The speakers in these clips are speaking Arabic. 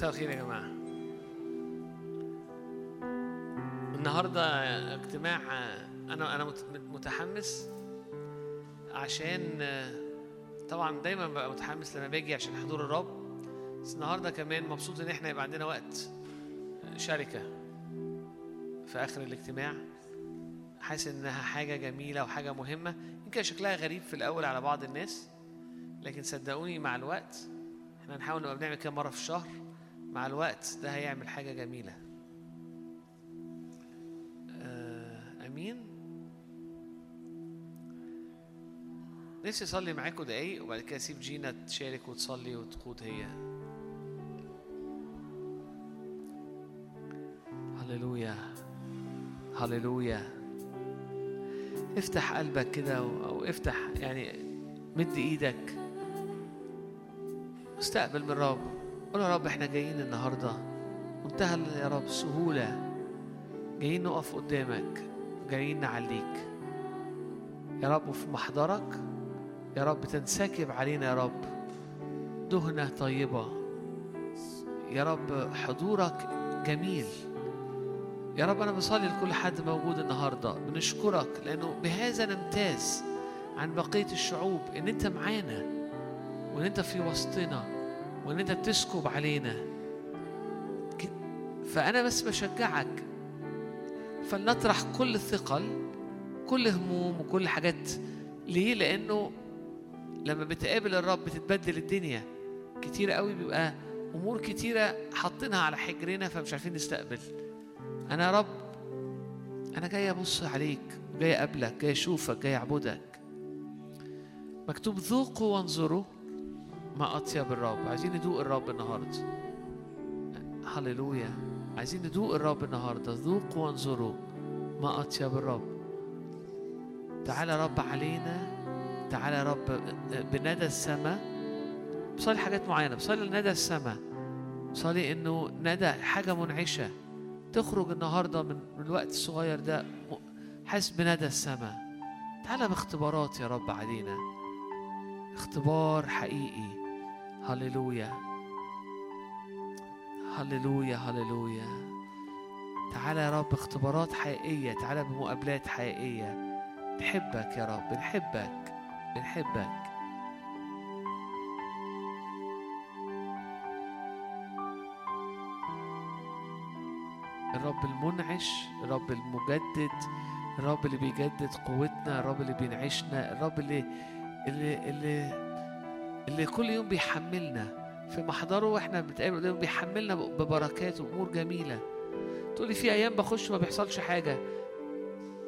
مساء الخير يا جماعة. النهارده اجتماع أنا مت- متحمس عشان طبعا دايما ببقى متحمس لما باجي عشان حضور الرب بس النهارده كمان مبسوط إن إحنا يبقى عندنا وقت شركة في آخر الاجتماع. حاسس إنها حاجة جميلة وحاجة مهمة. يمكن شكلها غريب في الأول على بعض الناس لكن صدقوني مع الوقت إحنا هنحاول نبقى بنعمل كده مرة في الشهر. مع الوقت ده هيعمل حاجة جميلة. آه أمين؟ نفسي أصلي معاكم دقايق وبعد كده أسيب جينا تشارك وتصلي وتقود هي. هللويا. هللويا. افتح قلبك كده أو افتح يعني مد إيدك. استقبل من الرب قول يا رب إحنا جايين النهارده منتهى يا رب سهولة. جايين نقف قدامك جايين نعليك. يا رب في محضرك يا رب تنسكب علينا يا رب دهنة طيبة. يا رب حضورك جميل. يا رب أنا بصلي لكل حد موجود النهاردة بنشكرك لأنه بهذا نمتاز عن بقية الشعوب إن أنت معانا وإن أنت في وسطنا. وإن أنت بتسكب علينا. فأنا بس بشجعك. فلنطرح كل الثقل كل هموم وكل حاجات. ليه؟ لأنه لما بتقابل الرب بتتبدل الدنيا. كتير قوي بيبقى أمور كتيرة حاطينها على حجرنا فمش عارفين نستقبل. أنا يا رب أنا جاي أبص عليك جاي أقابلك جاي أشوفك جاي أعبدك. مكتوب ذوقوا وانظروا. ما أطيب الرب عايزين ندوق الرب النهاردة. هللويا. عايزين ندوق الرب النهاردة. ذوقوا وانظروا. ما أطيب الرب تعالى رب علينا. تعالى رب بندى السماء. بصلي حاجات معينة. بصلي لندى السماء. بصلي إنه ندى حاجة منعشة. تخرج النهاردة من الوقت الصغير ده. حاسس بندى السماء. تعالى باختبارات يا رب علينا. اختبار حقيقي. هللويا هللويا هللويا تعالى يا رب اختبارات حقيقية. تعالى بمقابلات حقيقية. بنحبك يا رب بنحبك بنحبك. الرب المنعش الرب المجدد الرب اللي بيجدد قوتنا الرب اللي بينعشنا الرب اللي اللي اللي اللي كل يوم بيحملنا في محضره وإحنا بنتقابل قدامه بيحملنا ببركات وأمور جميلة. تقولي في أيام بخش ما بيحصلش حاجة.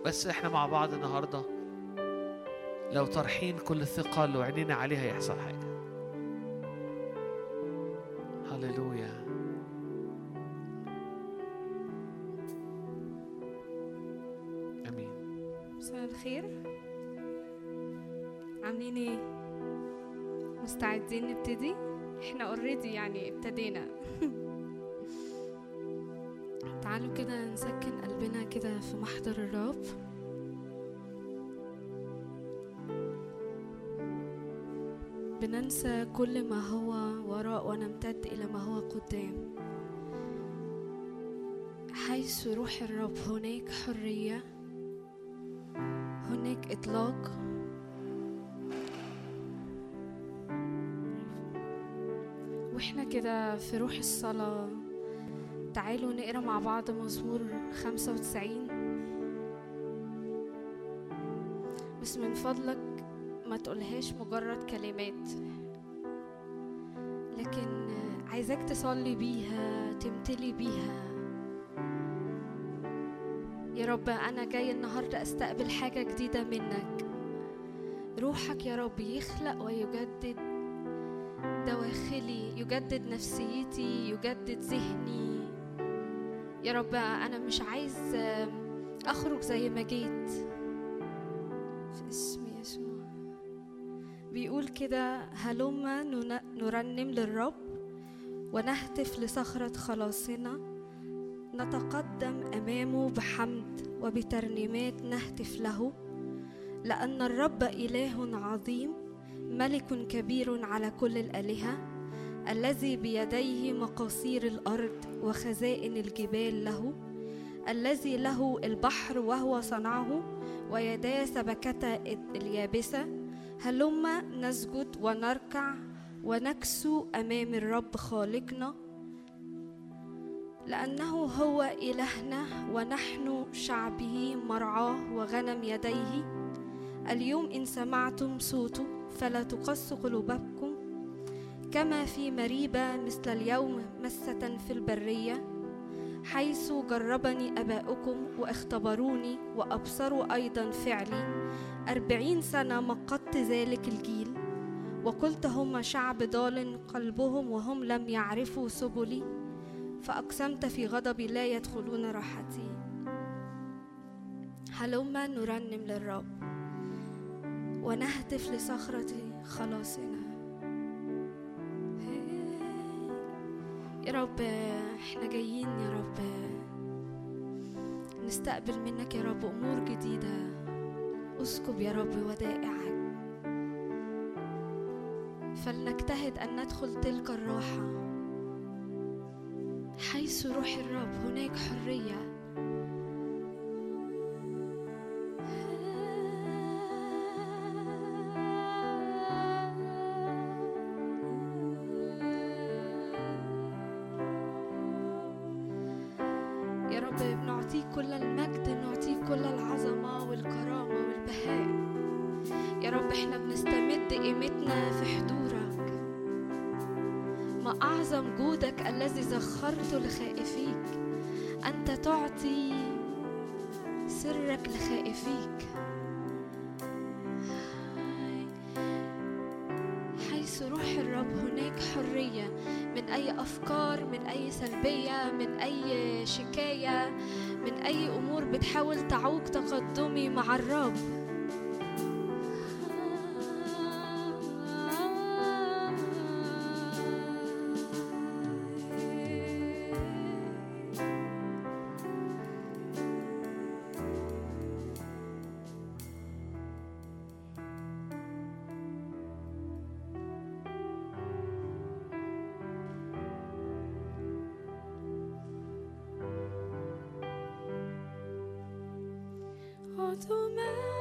بس إحنا مع بعض النهارده. لو طارحين كل الثقل وعينينا عليها يحصل حاجة. هللويا. آمين. مساء الخير. عاملين إيه؟ مستعدين نبتدي؟ إحنا اوريدي يعني ابتدينا. تعالوا كده نسكن قلبنا كده في محضر الرب. بننسى كل ما هو وراء ونمتد إلى ما هو قدام. حيث روح الرب هناك حرية هناك إطلاق. وإحنا كده في روح الصلاة. تعالوا نقرأ مع بعض مزمور 95 بس من فضلك ما تقولهاش مجرد كلمات. لكن عايزاك تصلي بيها تمتلي بيها. يا رب أنا جاي النهاردة أستقبل حاجة جديدة منك. روحك يا رب يخلق ويجدد دواخلي يجدد نفسيتي يجدد ذهني. يا رب أنا مش عايز أخرج زي ما جيت. في اسم يسوع. بيقول كده هلما نرنم للرب ونهتف لصخرة خلاصنا. نتقدم أمامه بحمد وبترنيمات نهتف له. لأن الرب إله عظيم ملك كبير على كل الآلهة. الذي بيديه مقاصير الأرض وخزائن الجبال له الذي له البحر وهو صنعه ويداه سبكتا اليابسة. هلما نسجد ونركع ونكسو أمام الرب خالقنا لأنه هو إلهنا ونحن شعبه مرعاه وغنم يديه. اليوم إن سمعتم صوته فلا تقص قلوبكم. كما في مريبة مثل اليوم مسة في البرية حيث جربني أباؤكم واختبروني وأبصروا أيضا فعلي. أربعين سنة مقدت ذلك الجيل وقلت هم شعب ضال قلبهم وهم لم يعرفوا سبلي. فأقسمت في غضبي لا يدخلون راحتي. هلما نرنم للرب. ونهتف لصخرة خلاصنا. يا رب إحنا جايين يا رب. نستقبل منك يا رب أمور جديدة. أسكب يا رب ودائعك. فلنجتهد أن ندخل تلك الراحة. حيث روح الرب هناك حرية. تقدمي مع الرب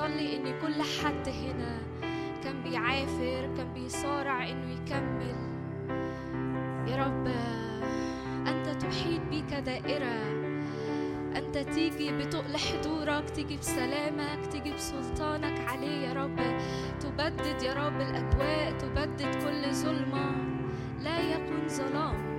بصلي إن كل حد هنا كان بيعافر كان بيصارع إنه يكمل. يا رب أنت تحيط بك دائرة. أنت تيجي بتقل حضورك تيجي بسلامك تيجي بسلطانك عليه يا رب. تبدد يا رب الأجواء تبدد كل ظلمة. لا يكون ظلام.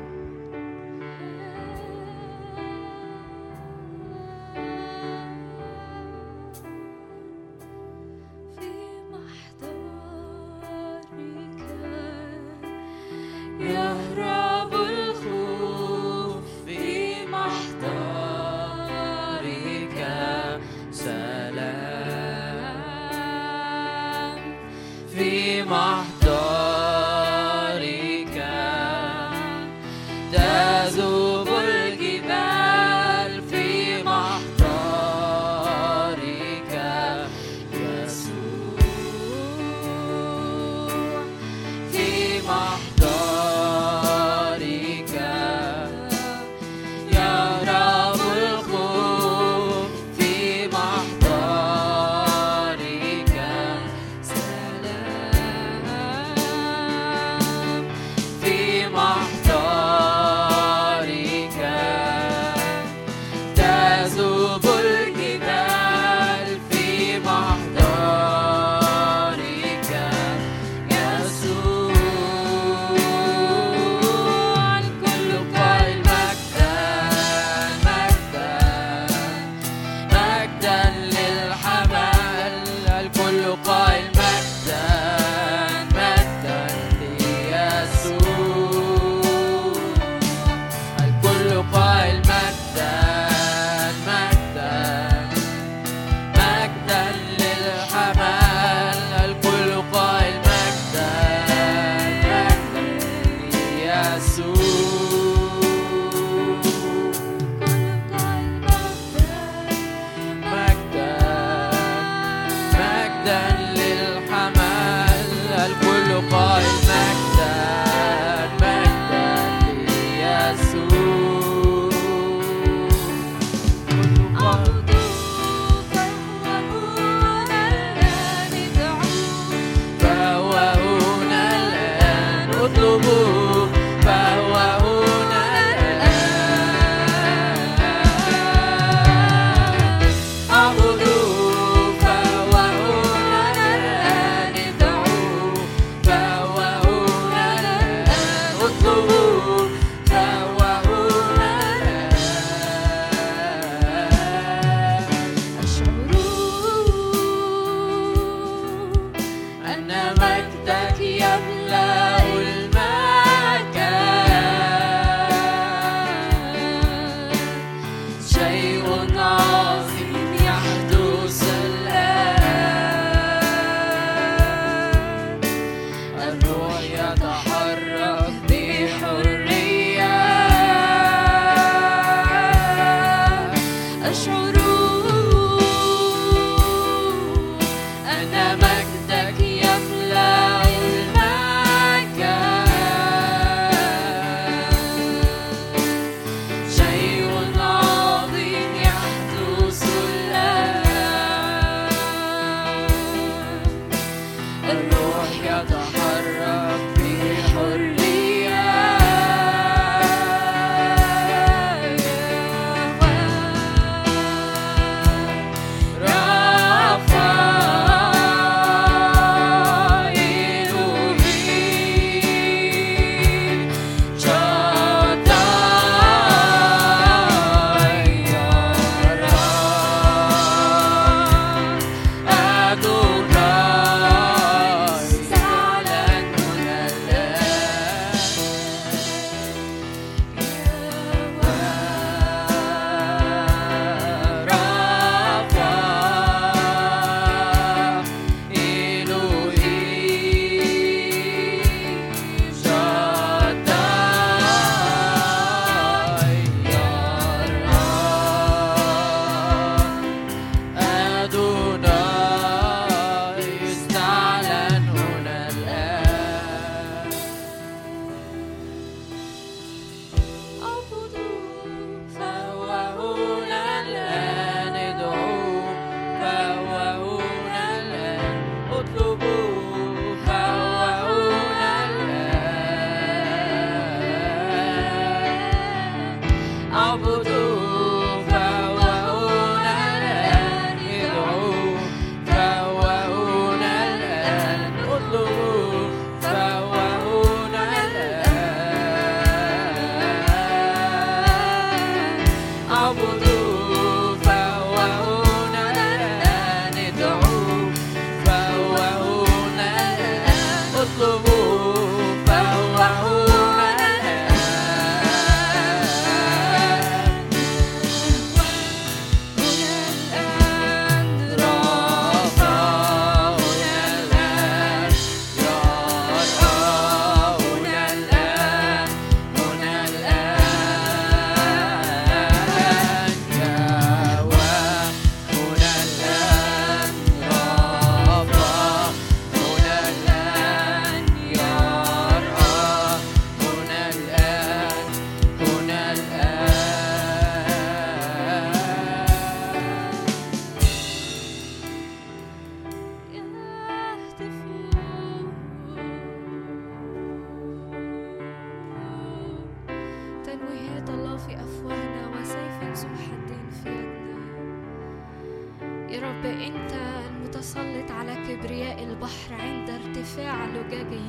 كبرياء البحر عند ارتفاع لجاجه.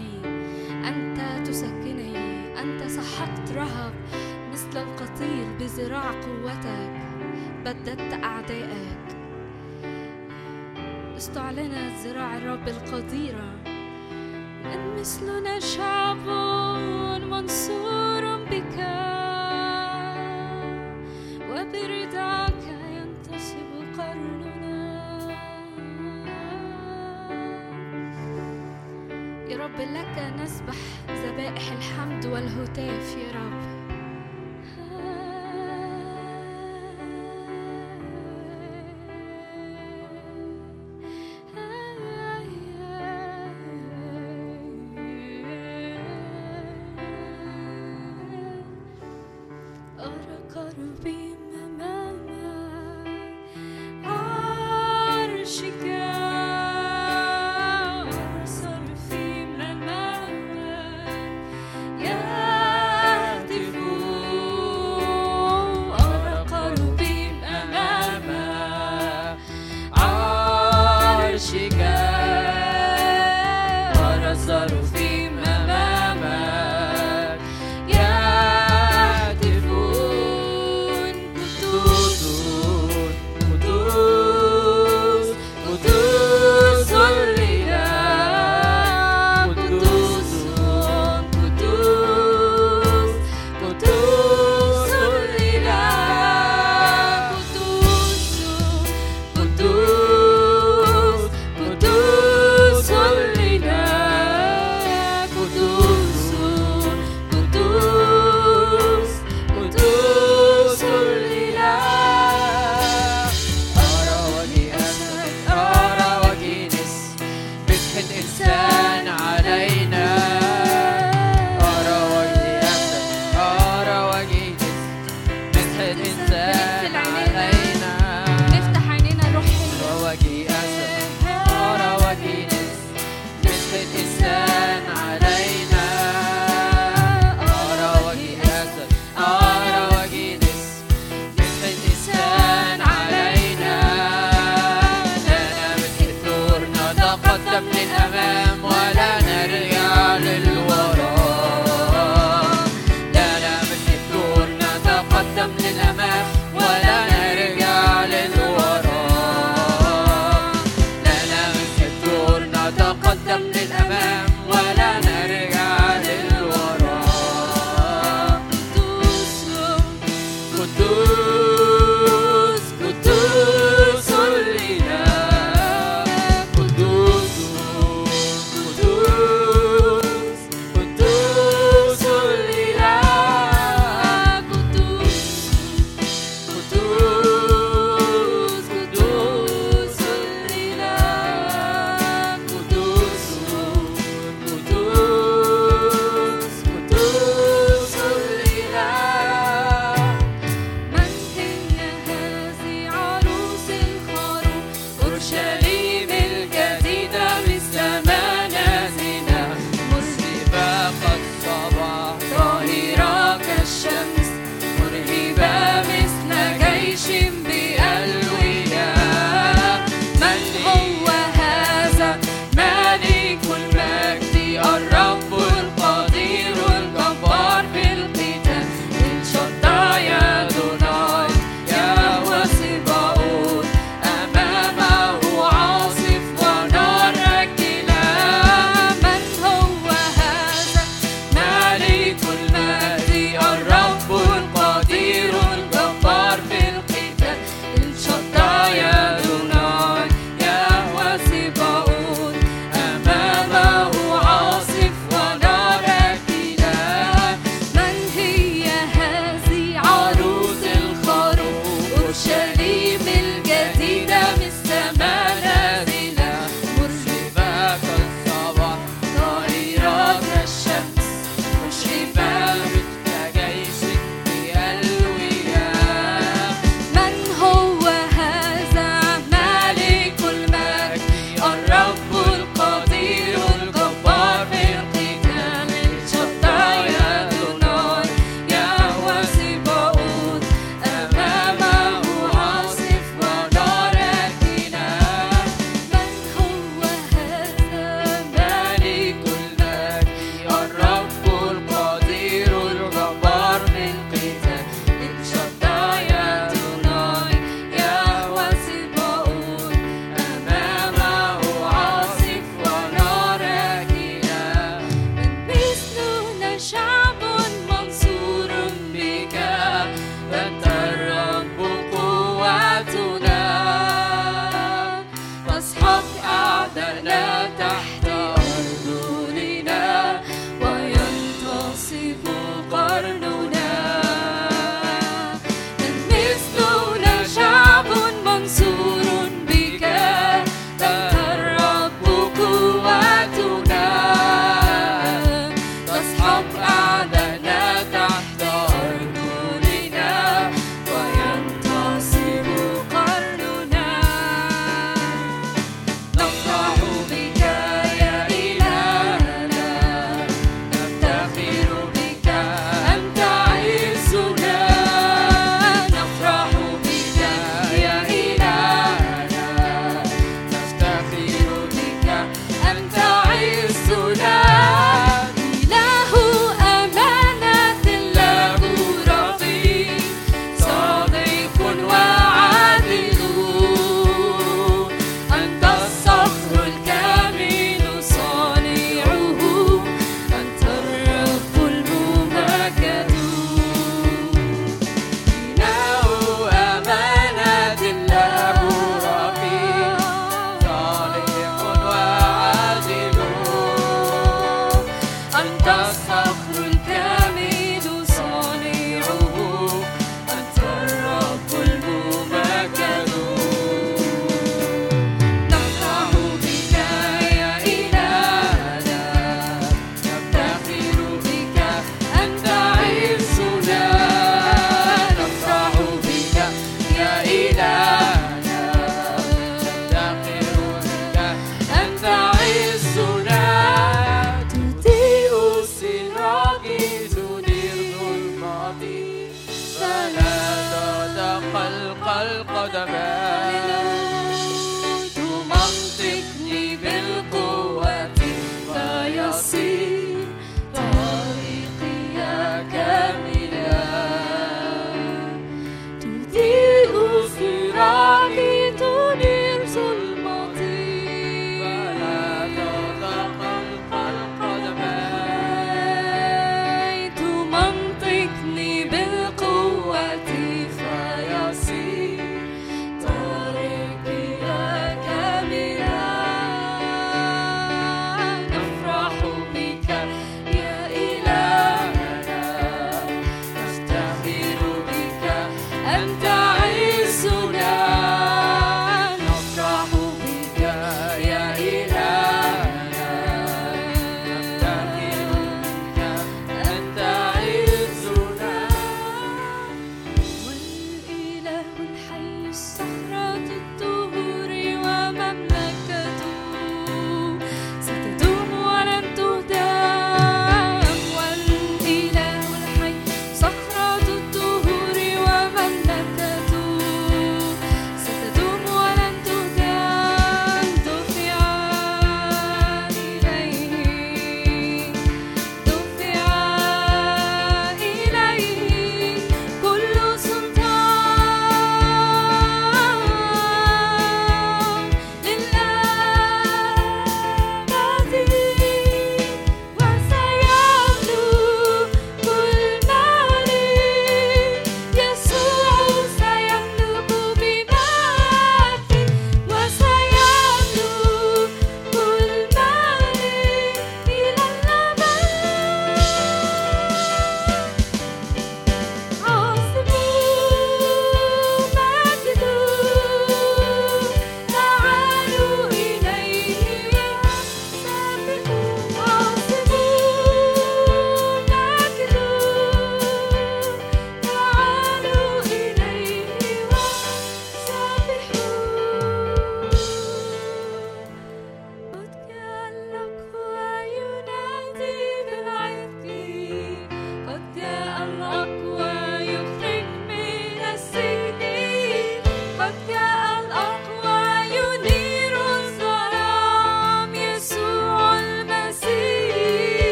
أنت تسكنني أنت سحقت رهب مثل القتيل بذراع قوتك. بددت أعدائك. استعلنت ذراع الرب القديرة أن مثلنا شعب منصور بك. رب لك نسبح ذبائح الحمد والهتاف يا رب.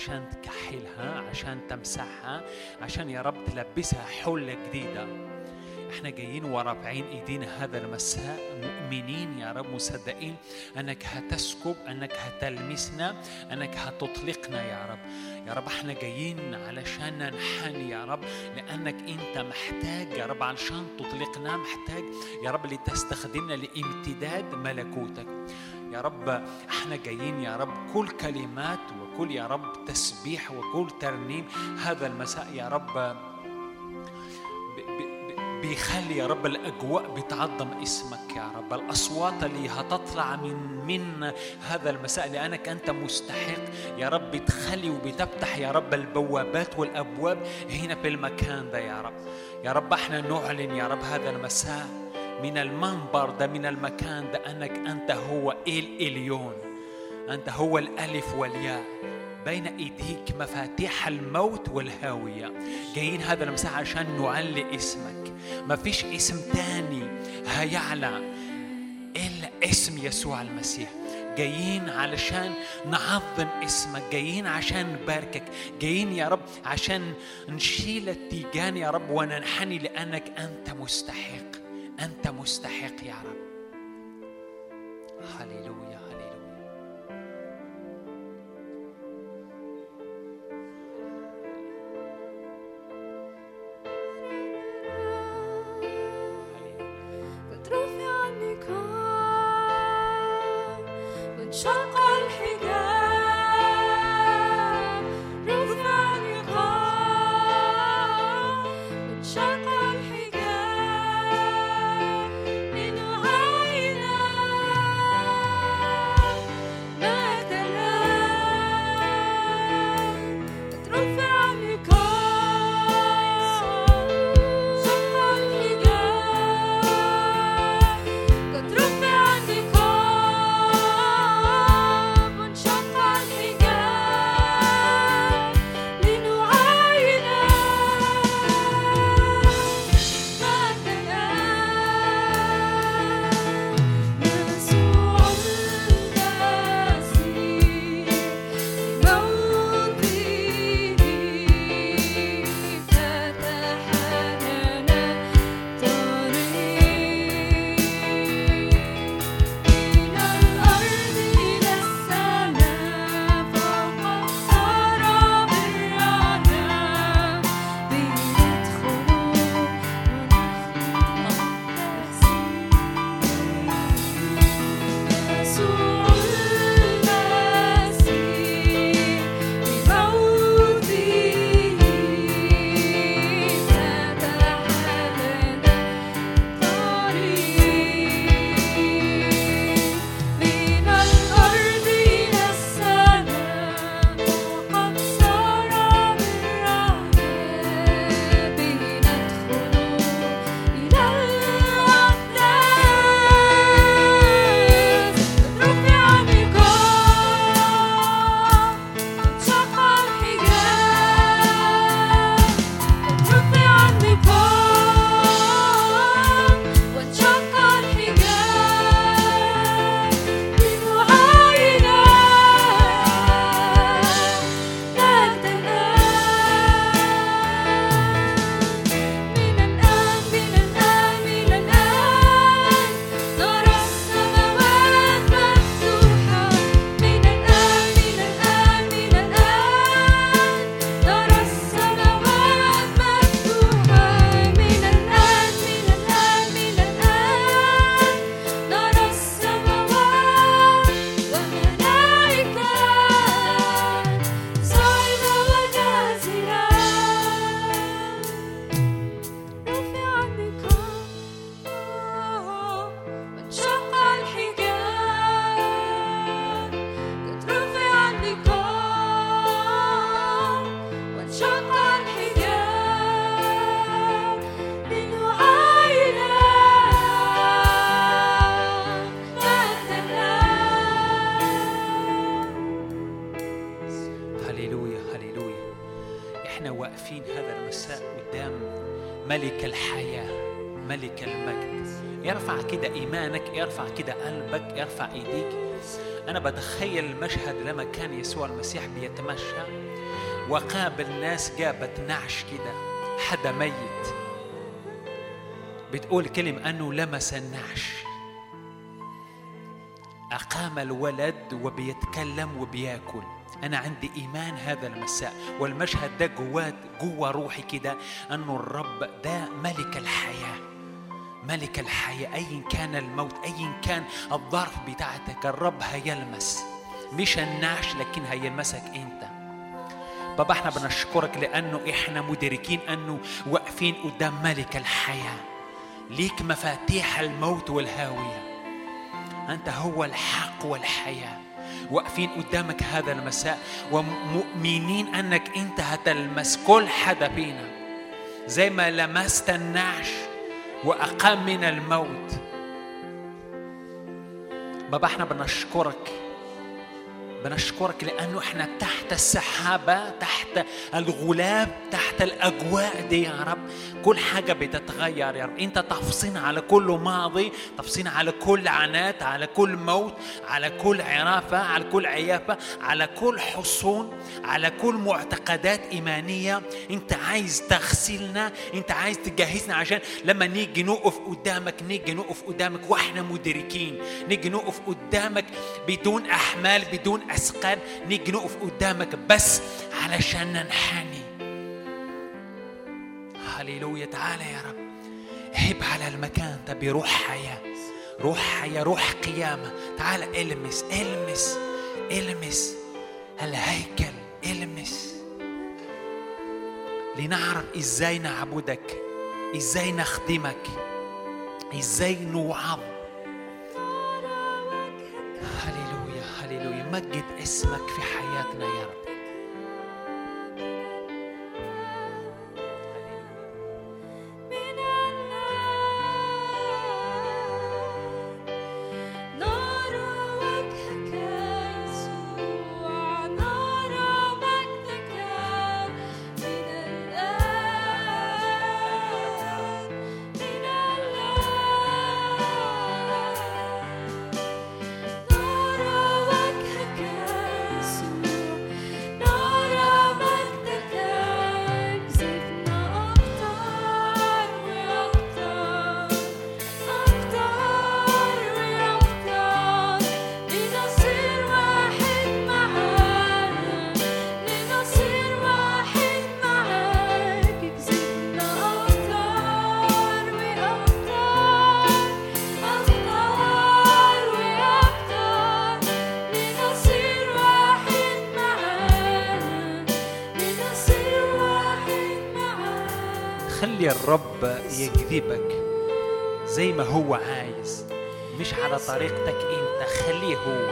علشان تكحلها عشان تمسحها عشان يا رب تلبسها حلة جديدة. إحنا جايين ورافعين إيدينا هذا المساء مؤمنين يا رب مصدقين أنك هتسكب أنك هتلمسنا أنك هتطلقنا يا رب. يا رب إحنا جايين علشان ننحني يا رب لأنك أنت محتاج يا رب علشان تطلقنا محتاج يا رب لتستخدمنا لامتداد ملكوتك. يا رب إحنا جايين يا رب كل كلمات وكل يا رب تسبيح وكل ترنيم. هذا المساء يا رب بيخلي يا رب الأجواء بتعظم اسمك يا رب. الأصوات اللي هتطلع من من هذا المساء لأنك أنت مستحق يا رب بتخلي وبتفتح يا رب البوابات والأبواب هنا في المكان ده يا رب. يا رب إحنا نعلن يا رب هذا المساء من المنبر ده من المكان ده أنك أنت هو ال اليون أنت هو الألف والياء. بين إيديك مفاتيح الموت والهاويه جايين هذا المساء عشان نعلي اسمك. ما فيش اسم تاني هيعلى إلا اسم يسوع المسيح. جايين علشان نعظم اسمك. جايين عشان نباركك. جايين يا رب عشان نشيل التيجان يا رب وننحني لأنك أنت مستحق. أنت مستحق يا رب. هللويا. المجد ارفع كده إيمانك ارفع كده قلبك ارفع إيديك. أنا بتخيل المشهد لما كان يسوع المسيح بيتمشى وقابل ناس جابت نعش كده حدا ميت. بتقول كلمة أنه لمس النعش. أقام الولد وبيتكلم وبياكل. أنا عندي إيمان هذا المساء. والمشهد ده جواه جوا روحي كده أنه الرب ده ملك الحياة. ملك الحياة أيا كان الموت أيا كان الظرف بتاعتك الرب هيلمس. مش النعش لكن هيلمسك أنت. بابا إحنا بنشكرك لأنه إحنا مدركين أنه واقفين قدام ملك الحياة. ليك مفاتيح الموت والهاوية. أنت هو الحق والحياة. واقفين قدامك هذا المساء ومؤمنين أنك أنت هتلمس كل حدا فينا. زي ما لمست النعش وأقام من الموت. بابا إحنا بنشكرك بنشكرك لأنه إحنا تحت السحابة تحت الغلاف تحت الأجواء دي يا رب. كل حاجة بتتغير يا رب. أنت تفصين على كل ماضي تفصين على كل عنات على كل موت على كل عرافة على كل عيافة على كل حصون على كل معتقدات إيمانية. أنت عايز تغسلنا أنت عايز تجهزنا عشان لما نيجي نقف قدامك نيجي نقف قدامك وإحنا مدركين. نيجي نقف قدامك بدون أحمال بدون أثقال نيجي نقف قدامك بس علشان ننحني. هللويا تعالى يا رب. هب على المكان ده بروح حياة. روح حياة روح قيامة. تعال إلمس إلمس إلمس. الهيكل إلمس. لنعرف إزاي نعبدك إزاي نخدمك إزاي نوعظ. هللويا. هللويا مجد اسمك في حياتنا يا رب. خلي الرب يجذبك زي ما هو عايز. مش على طريقتك انت خليه هو.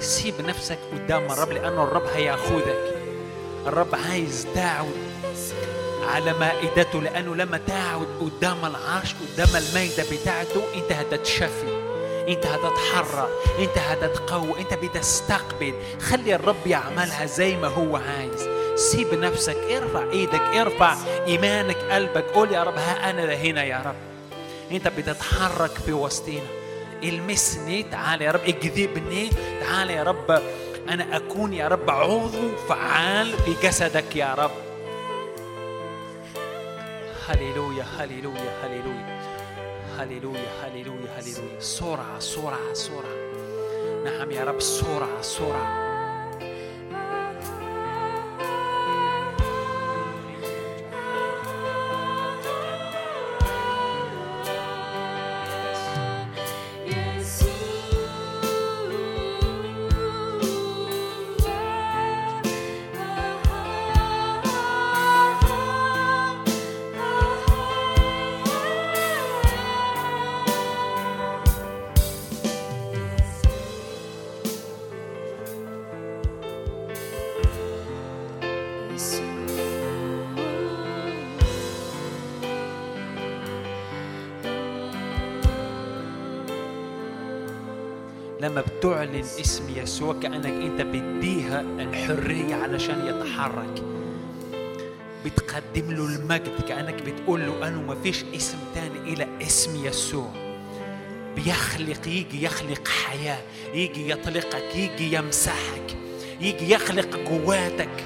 سيب نفسك قدام الرب لأنه الرب هيأخذك. الرب عايز تعود على مائدته لأنه لما تعود قدام العرش قدام المائده بتاعته انت هتتشفي انت هتتحرك انت هتتقوى انت بتستقبل. خلي الرب يعملها زي ما هو عايز. سيب نفسك ارفع إيدك ارفع ايمانك قلبك. قول يا رب ها أنا هنا يا رب. انت بتتحرك في وسطينا. المسني تعال يا رب. اجذبني. تعال يا رب. أنا اكون يا رب عضو فعال في جسدك يا رب. هللويا هللويا هللويا. هللويا هللويا هللويا. سرعة سرعة سرعة. نعم يا رب سرعة سرعة. لما بتعلن اسم يسوع كأنك أنت بديها الحرية علشان يتحرك. بتقدم له المجد كأنك بتقول له أنه ما فيش اسم تاني إلى اسم يسوع. بيخلق يجي يخلق حياة يجي يطلقك يجي يمسحك يجي يخلق جواتك.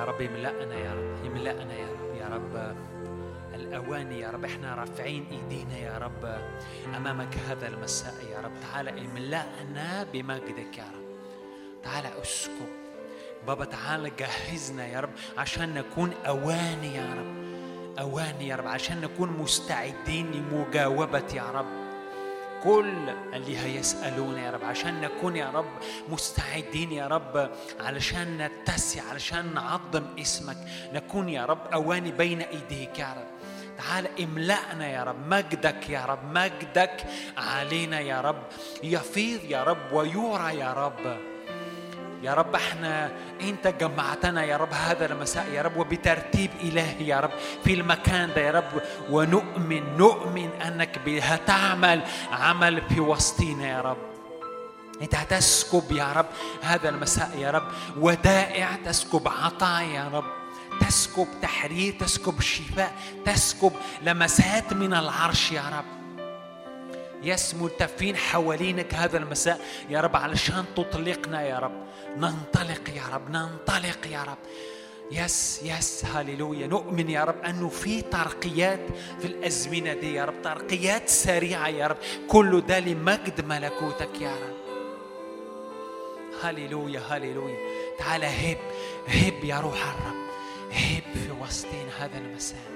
يا رب يملأنا يا رب يملأنا يا رب يا رب الأواني يا رب إحنا رافعين إيدينا يا رب أمامك هذا المساء يا رب. تعال املأنا بمجدك يا رب. تعال اسكب بابا تعال جهزنا يا رب عشان نكون أواني يا رب. أواني يا رب عشان نكون مستعدين لمجاوبة يا رب. كل اللي هيسألون يا رب عشان نكون يا رب مستعدين يا رب علشان نتسع علشان نعظم اسمك. نكون يا رب أواني بين إيديك يا رب. تعال املأنا يا رب مجدك يا رب مجدك علينا يا رب. يفيض يا رب ويرى يا رب. يا رب إحنا انت جمعتنا يا رب هذا المساء يا رب وبترتيب إلهي يا رب في المكان ده يا رب ونؤمن نؤمن أنك هتعمل عمل في وسطينا يا رب. إنت هتسكب يا رب هذا المساء يا رب ودائع تسكب عطاء يا رب تسكب تحرير تسكب شفاء تسكب لمسات من العرش يا رب. yes ملتفين حوالينك هذا المساء يا رب علشان تطلقنا يا رب. ننطلق يا رب ننطلق يا رب. yes yes هللويا. نؤمن يا رب أنه في ترقيات في الأزمنة دي يا رب ترقيات سريعة يا رب. كله ده لمجد ملكوتك يا رب. هللويا هللويا. تعال هب هب يا روح الرب. هب في وسطنا هذا المساء.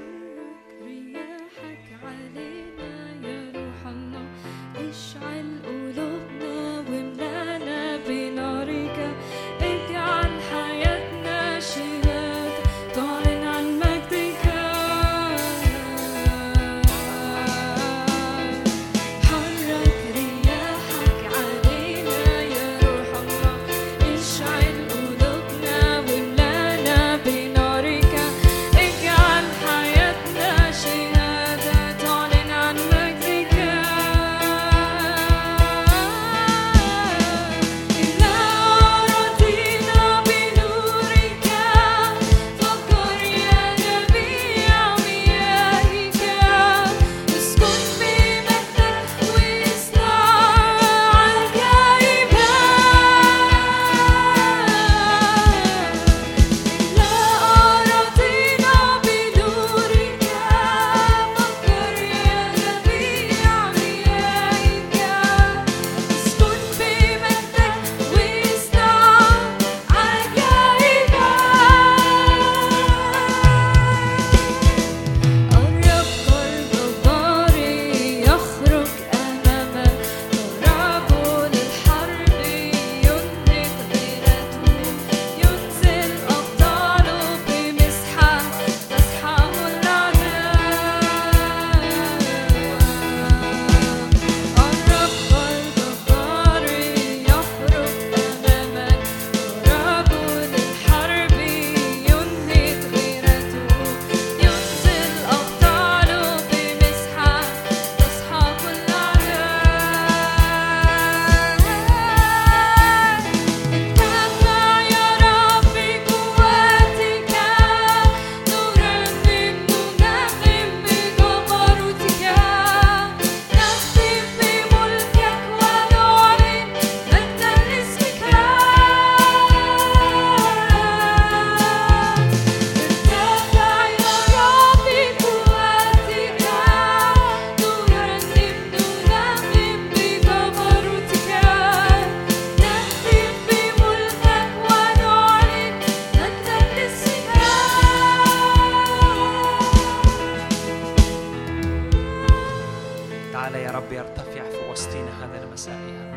تعالى يا رب يرتفع في وسطينا هذا المساء يا رب.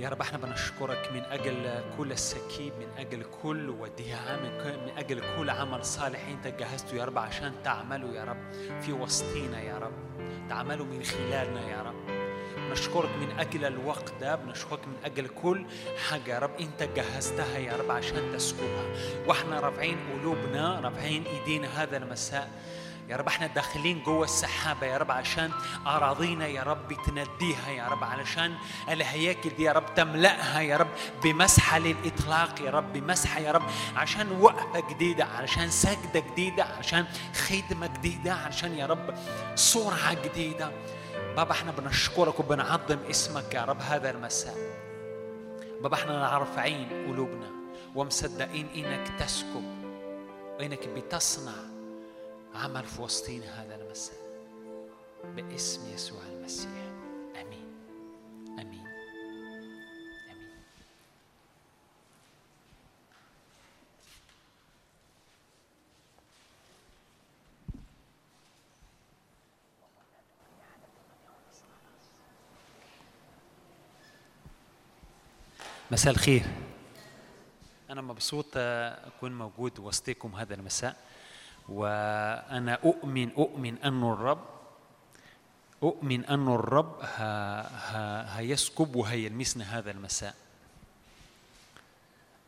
يا رب إحنا بنشكرك من أجل كل السكيب من أجل كل وديعة من أجل كل عمل صالح أنت جهزته يا رب عشان تعمله يا رب في وسطينا يا رب. تعمله من خلالنا يا رب. بنشكرك من أجل الوقت ده بنشكرك من أجل كل حاجة يا رب أنت جهزتها يا رب عشان تسكبها وإحنا رافعين قلوبنا رافعين إيدينا هذا المساء يا رب إحنا داخلين جوه السحابة يا رب عشان أراضينا يا رب تنديها يا رب علشان الهياكل دي يا رب تملأها يا رب بمسحة للإطلاق يا رب بمسحة يا رب عشان وقفة جديدة علشان سجدة جديدة علشان خدمة جديدة علشان يا رب سرعة جديدة. بابا إحنا بنشكرك وبنعظم اسمك يا رب هذا المساء. بابا إحنا رافعين قلوبنا ومصدقين إنك تسكب وإنك بتصنع عمل في وسطينا هذا المساء. باسم يسوع المسيح. آمين. آمين. آمين. مساء الخير. أنا مبسوط أكون موجود وسطكم هذا المساء. وأنا أؤمن أؤمن أن الرب أؤمن أن الرب هيسكب وهيلمسنا هذا المساء.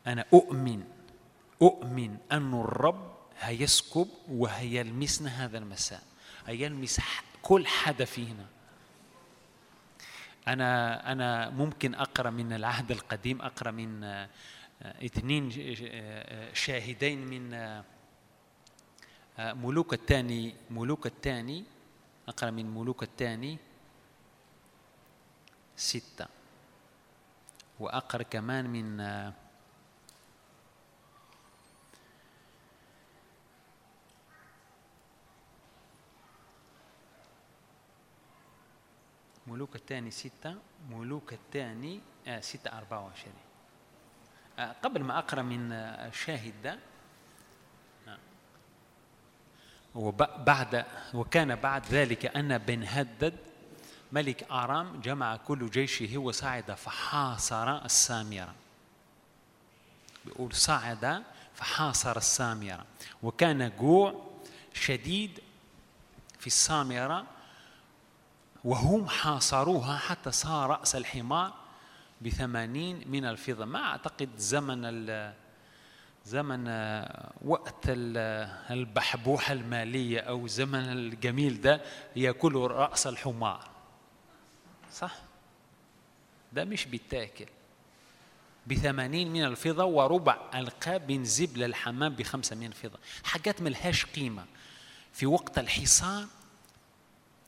أنا أؤمن أؤمن أن الرب هيسكب وهيلمسنا هذا المساء. هيلمس كل حدا فينا. أنا أنا ممكن أقرأ من العهد القديم أقرأ من آه، آه، اثنين ج- آه، شاهدين من آه، آه، ملوك الثاني ملوك الثاني أقرأ من ملوك الثاني ستة. وأقرأ كمان من آه، ملوك الثاني ستة ملوك الثاني آه ستة أربعة وعشرين. آه قبل ما أقرأ من آه الشاهد ده آه، وبعد وكان بعد ذلك أن بن هدد ملك آرام جمع كل جيشه وصعد فحاصر السامرة بيقول صعد فحاصر السامرة وكان جوع شديد في السامرة وهم حاصروها حتى صار رأس الحمار بثمانين من الفضة. ما أعتقد زمن زمن آه، وقت ال- البحبوحة المالية أو زمن الجميل ده يأكلوا رأس الحمار. صح؟ ده مش بيتاكل. بثمانين من الفضة وربع ألقاب من زبل الحمام بخمسة من الفضة. حاجات ملهاش قيمة. في وقت الحصار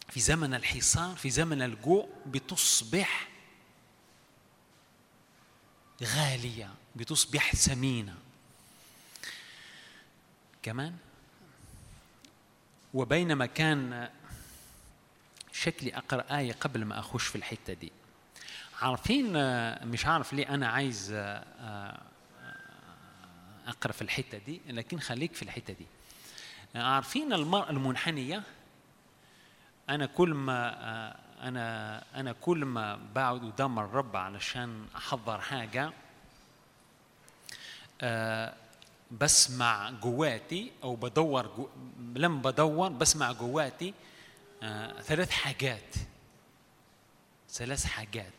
في زمن الحصار في زمن الجوع بتصبح غالية بتصبح ثمينة. كمان؟ وبينما كان شكلي أقرأ آية قبل ما أخش في الحتة دي. عارفين مش عارف ليه أنا عايز آه، آه، أقرأ في الحتة دي لكن خليك في الحتة دي. عارفين المرأة المنحنية؟ أنا كل ما آه، أنا أنا كل ما بقعد قدام الرب علشان أحضر حاجة بسمع جواتي أو بدور جو لما بدور بسمع جواتي آه، ثلاث حاجات. ثلاث حاجات.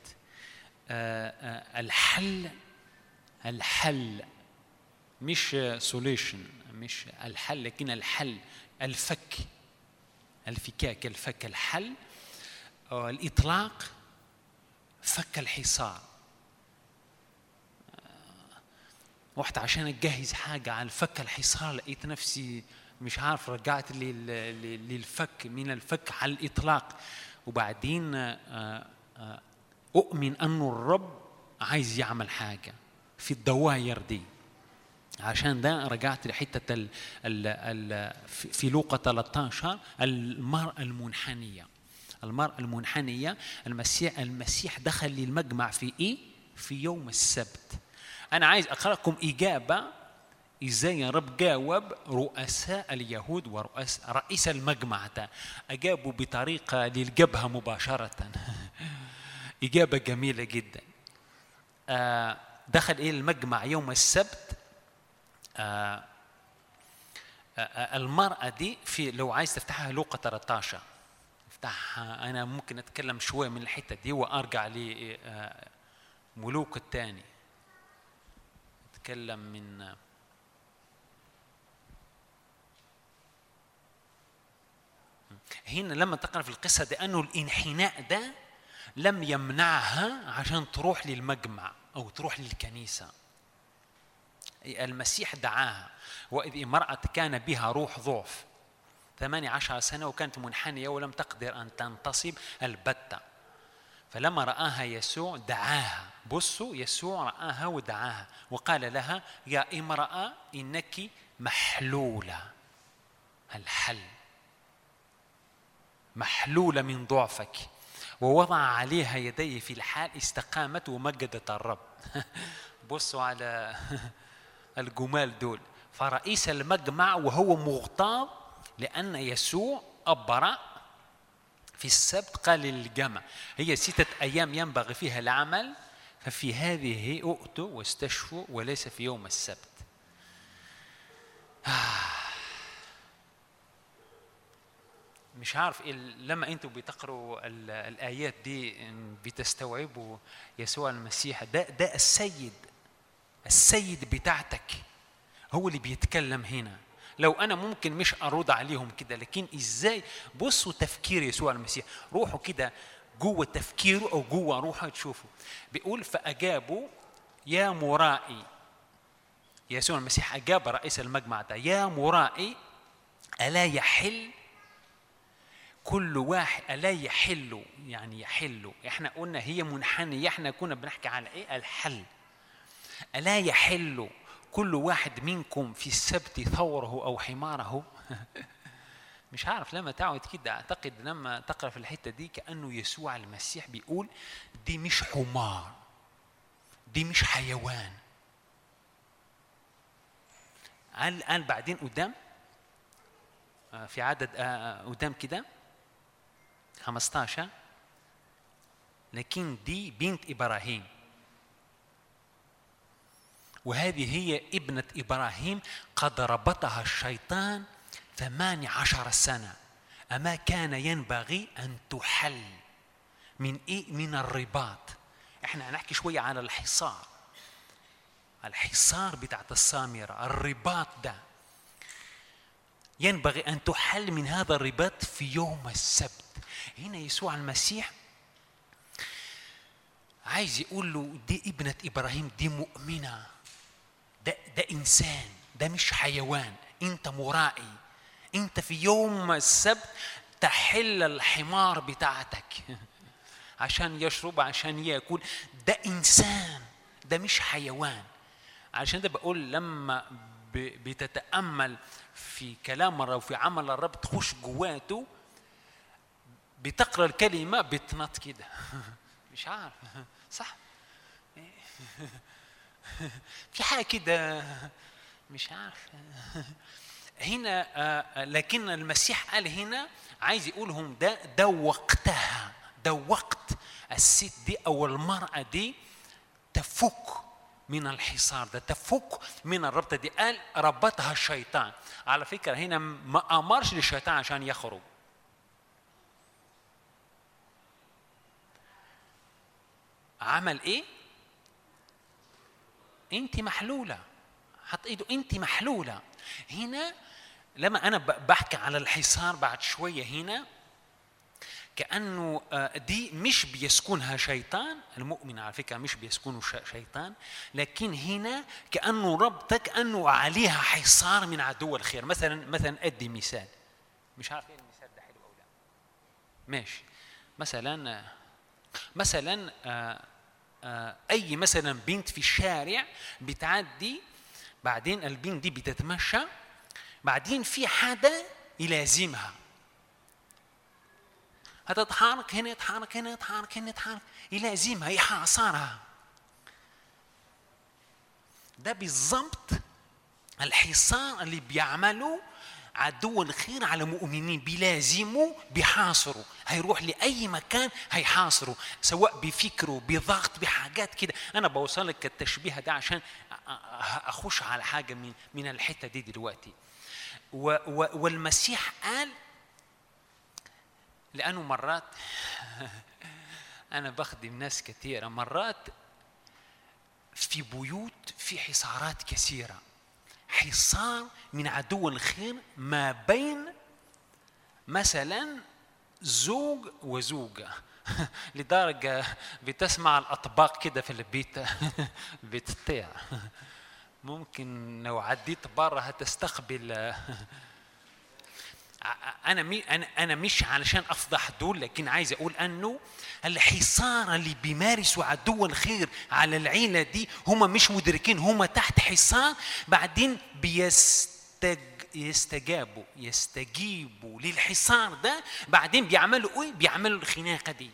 آه، آه، الحل الحل مش سوليشن مش الحل لكن الحل الفك الفكاك الفك الحل. آه، الإطلاق فك الحصار آه، رحت عشان أجهز حاجة على فك الحصار لقيت نفسي مش عارف رجعت لل- لل- للفك من الفك على الإطلاق. وبعدين آه، آه، أؤمن أن الرب عايز يعمل حاجة في الدواير دي. عشان ده رجعت لحتة ال ال ال في في لوقا 13 المرأة المنحنية. المرأة المنحنية المسيح المسيح دخل للمجمع في إيه؟ في يوم السبت. أنا عايز أقرأ لكم إجابة. إزاي يا رب؟ جاوب رؤساء اليهود ورؤس رئيس المجمع ده أجابوا بطريقة للجبهة مباشرة. إجابة جميلة جدا. آه، دخل إلى المجمع يوم السبت. آه، آه، المرأة دي في لو عايز تفتحها لوقا 13 افتحها. أنا ممكن أتكلم شوية من الحتة دي وأرجع لملوك الثاني أتكلم من هنا لما تقرأ في القصة ده أنه الانحناء ده لم يمنعها عشان تروح للمجمع أو تروح للكنيسة. المسيح دعاها وإذ امرأة كان بها روح ضعف ثمانية عشر سنة وكانت منحنية ولم تقدر أن تنتصب البتة. فلما رآها يسوع دعاها. بصوا يسوع رآها ودعاها وقال لها يا امرأة إنك محلولة. الحل. محلولة من ضعفك. ووضع عليها يديه في الحال استقامت ومجدت الرب. بصوا على الجمال دول. فرئيس المجمع وهو مغتاظ لأن يسوع أبرأ في السبت قال للجمع. هي ستة أيام ينبغي فيها العمل. ففي هذه أؤتوا واستشفوا وليس في يوم السبت. مش عارف ال- لما أنتوا بتقروا ال- الآيات دي بتستوعبوا يسوع المسيح ده ده السيد السيد بتاعتك هو اللي بيتكلم هنا. لو أنا ممكن مش أرد عليهم كده لكن إزاي؟ بصوا تفكير يسوع المسيح. روحوا كده جوة تفكيره أو جوة روحه تشوفوا بيقول فأجابوا يا مرائي يسوع المسيح أجاب رئيس المجمع ده يا مرائي ألا يحل؟ كل واحد ألا يحل؟ يعني يحل. إحنا قلنا هي منحنية إحنا كنا بنحكي على إيه؟ الحل. ألا يحل؟ كل واحد منكم في السبت ثوره أو حماره. مش عارف لما تعود كده أعتقد لما تقرأ في الحتة دي كأنه يسوع المسيح بيقول دي مش حمار دي مش حيوان. قال قال بعدين قدام آه، في عدد آه، آه، قدام كده 15 لكن دي بنت إبراهيم. وهذه هي ابنة إبراهيم قد ربطها الشيطان ثماني عشر سنة. أما كان ينبغي أن تحل من إيه؟ من الرباط. إحنا هنحكي شوية على الحصار. الحصار بتاعت السامرة الرباط ده. ينبغي أن تحل من هذا الرباط في يوم السبت. هنا يسوع المسيح عايز يقول له دي ابنة إبراهيم دي مؤمنة. ده ده إنسان ده مش حيوان. أنت مرائي. أنت في يوم السبت تحل الحمار بتاعتك. عشان يشرب عشان ياكل. ده إنسان ده مش حيوان. عشان ده بقول لما ب- بتتأمل في كلام الرب وفي عمل الرب تخش جواته بتقرأ الكلمة بتنط كده. مش عارف. صح؟ في حاجة كده. مش عارف. هنا آه، لكن المسيح قال هنا عايز يقولهم ده ده وقتها ده وقت الست دي أو المرأة دي تفك من الحصار ده تفك من الربطه دي. قال ربطها الشيطان. على فكرة هنا ما أمرش للشيطان عشان يخرج. عمل إيه؟ أنت محلولة. حط إيده أنت محلولة. هنا لما أنا بحكي على الحصار بعد شوية هنا كأنه آه، دي مش بيسكنها شيطان المؤمن على فكرة مش بيسكنه شيطان لكن هنا كأنه رب كأنه عليها حصار من عدو الخير. مثلا مثلا أدي مثال. مش عارف إيه المثال ده حلو أو لا. ماشي. مثلا آه، مثلا آه، أي مثلا بنت في الشارع بتعدي بعدين البنت دي بتتمشى بعدين في حدا يلازمها. هتتحرك هنا يتحرك هنا يتحرك هنا يتحرك يلازمها يحاصرها. ده بالضبط الحصار اللي بيعمله عدو الخير على مؤمنين بيلازموا بيحاصروا. هيروح لأي مكان هيحاصروا سواء بفكره بضغط بحاجات كده. أنا بوصل لك التشبيه ده عشان أخش على حاجة من من الحتة دي دلوقتي. و و والمسيح قال لأنه مرات أنا بخدم ناس كثيرة مرات في بيوت في حصارات كثيرة. حصار من عدو الخير ما بين مثلا زوج وزوجة. لدرجة بتسمع الأطباق كده في البيت. بتطيع. ممكن لو عديت برا هتستقبل. أنا مي أنا أنا مش علشان أفضح دول لكن عايز أقول أنه الحصار اللي بيمارسوا عدو الخير على العيلة دي هم مش مدركين هم تحت حصار بعدين بيستج يستجابوا يستجيبوا للحصار ده بعدين بيعملوا إيه؟ بيعملوا الخناقة دي.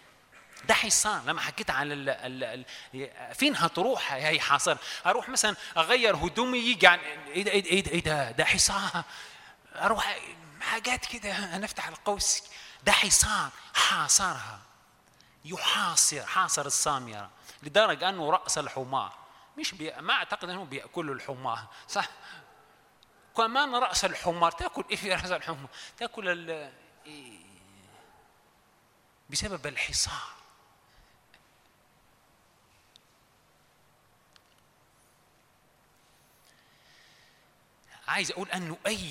ده حصار لما حكيت على ال ال ال فين هتروح هي حاصر أروح مثلا أغير هدومي يجي عن إيه ده إيه ده إيه ده, إيه ده, حصار أروح حاجات كده نفتح القوس. ده حصار حاصرها. يحاصر حاصر السامرة لدرجة أنه رأس الحمار. مش بي... ما أعتقد أنه بيأكلوا الحمار صح؟ كمان رأس الحمار. تأكل إيه في رأس الحمار؟ تأكل ال... إيه؟ بسبب الحصار عايز أقول أنه أي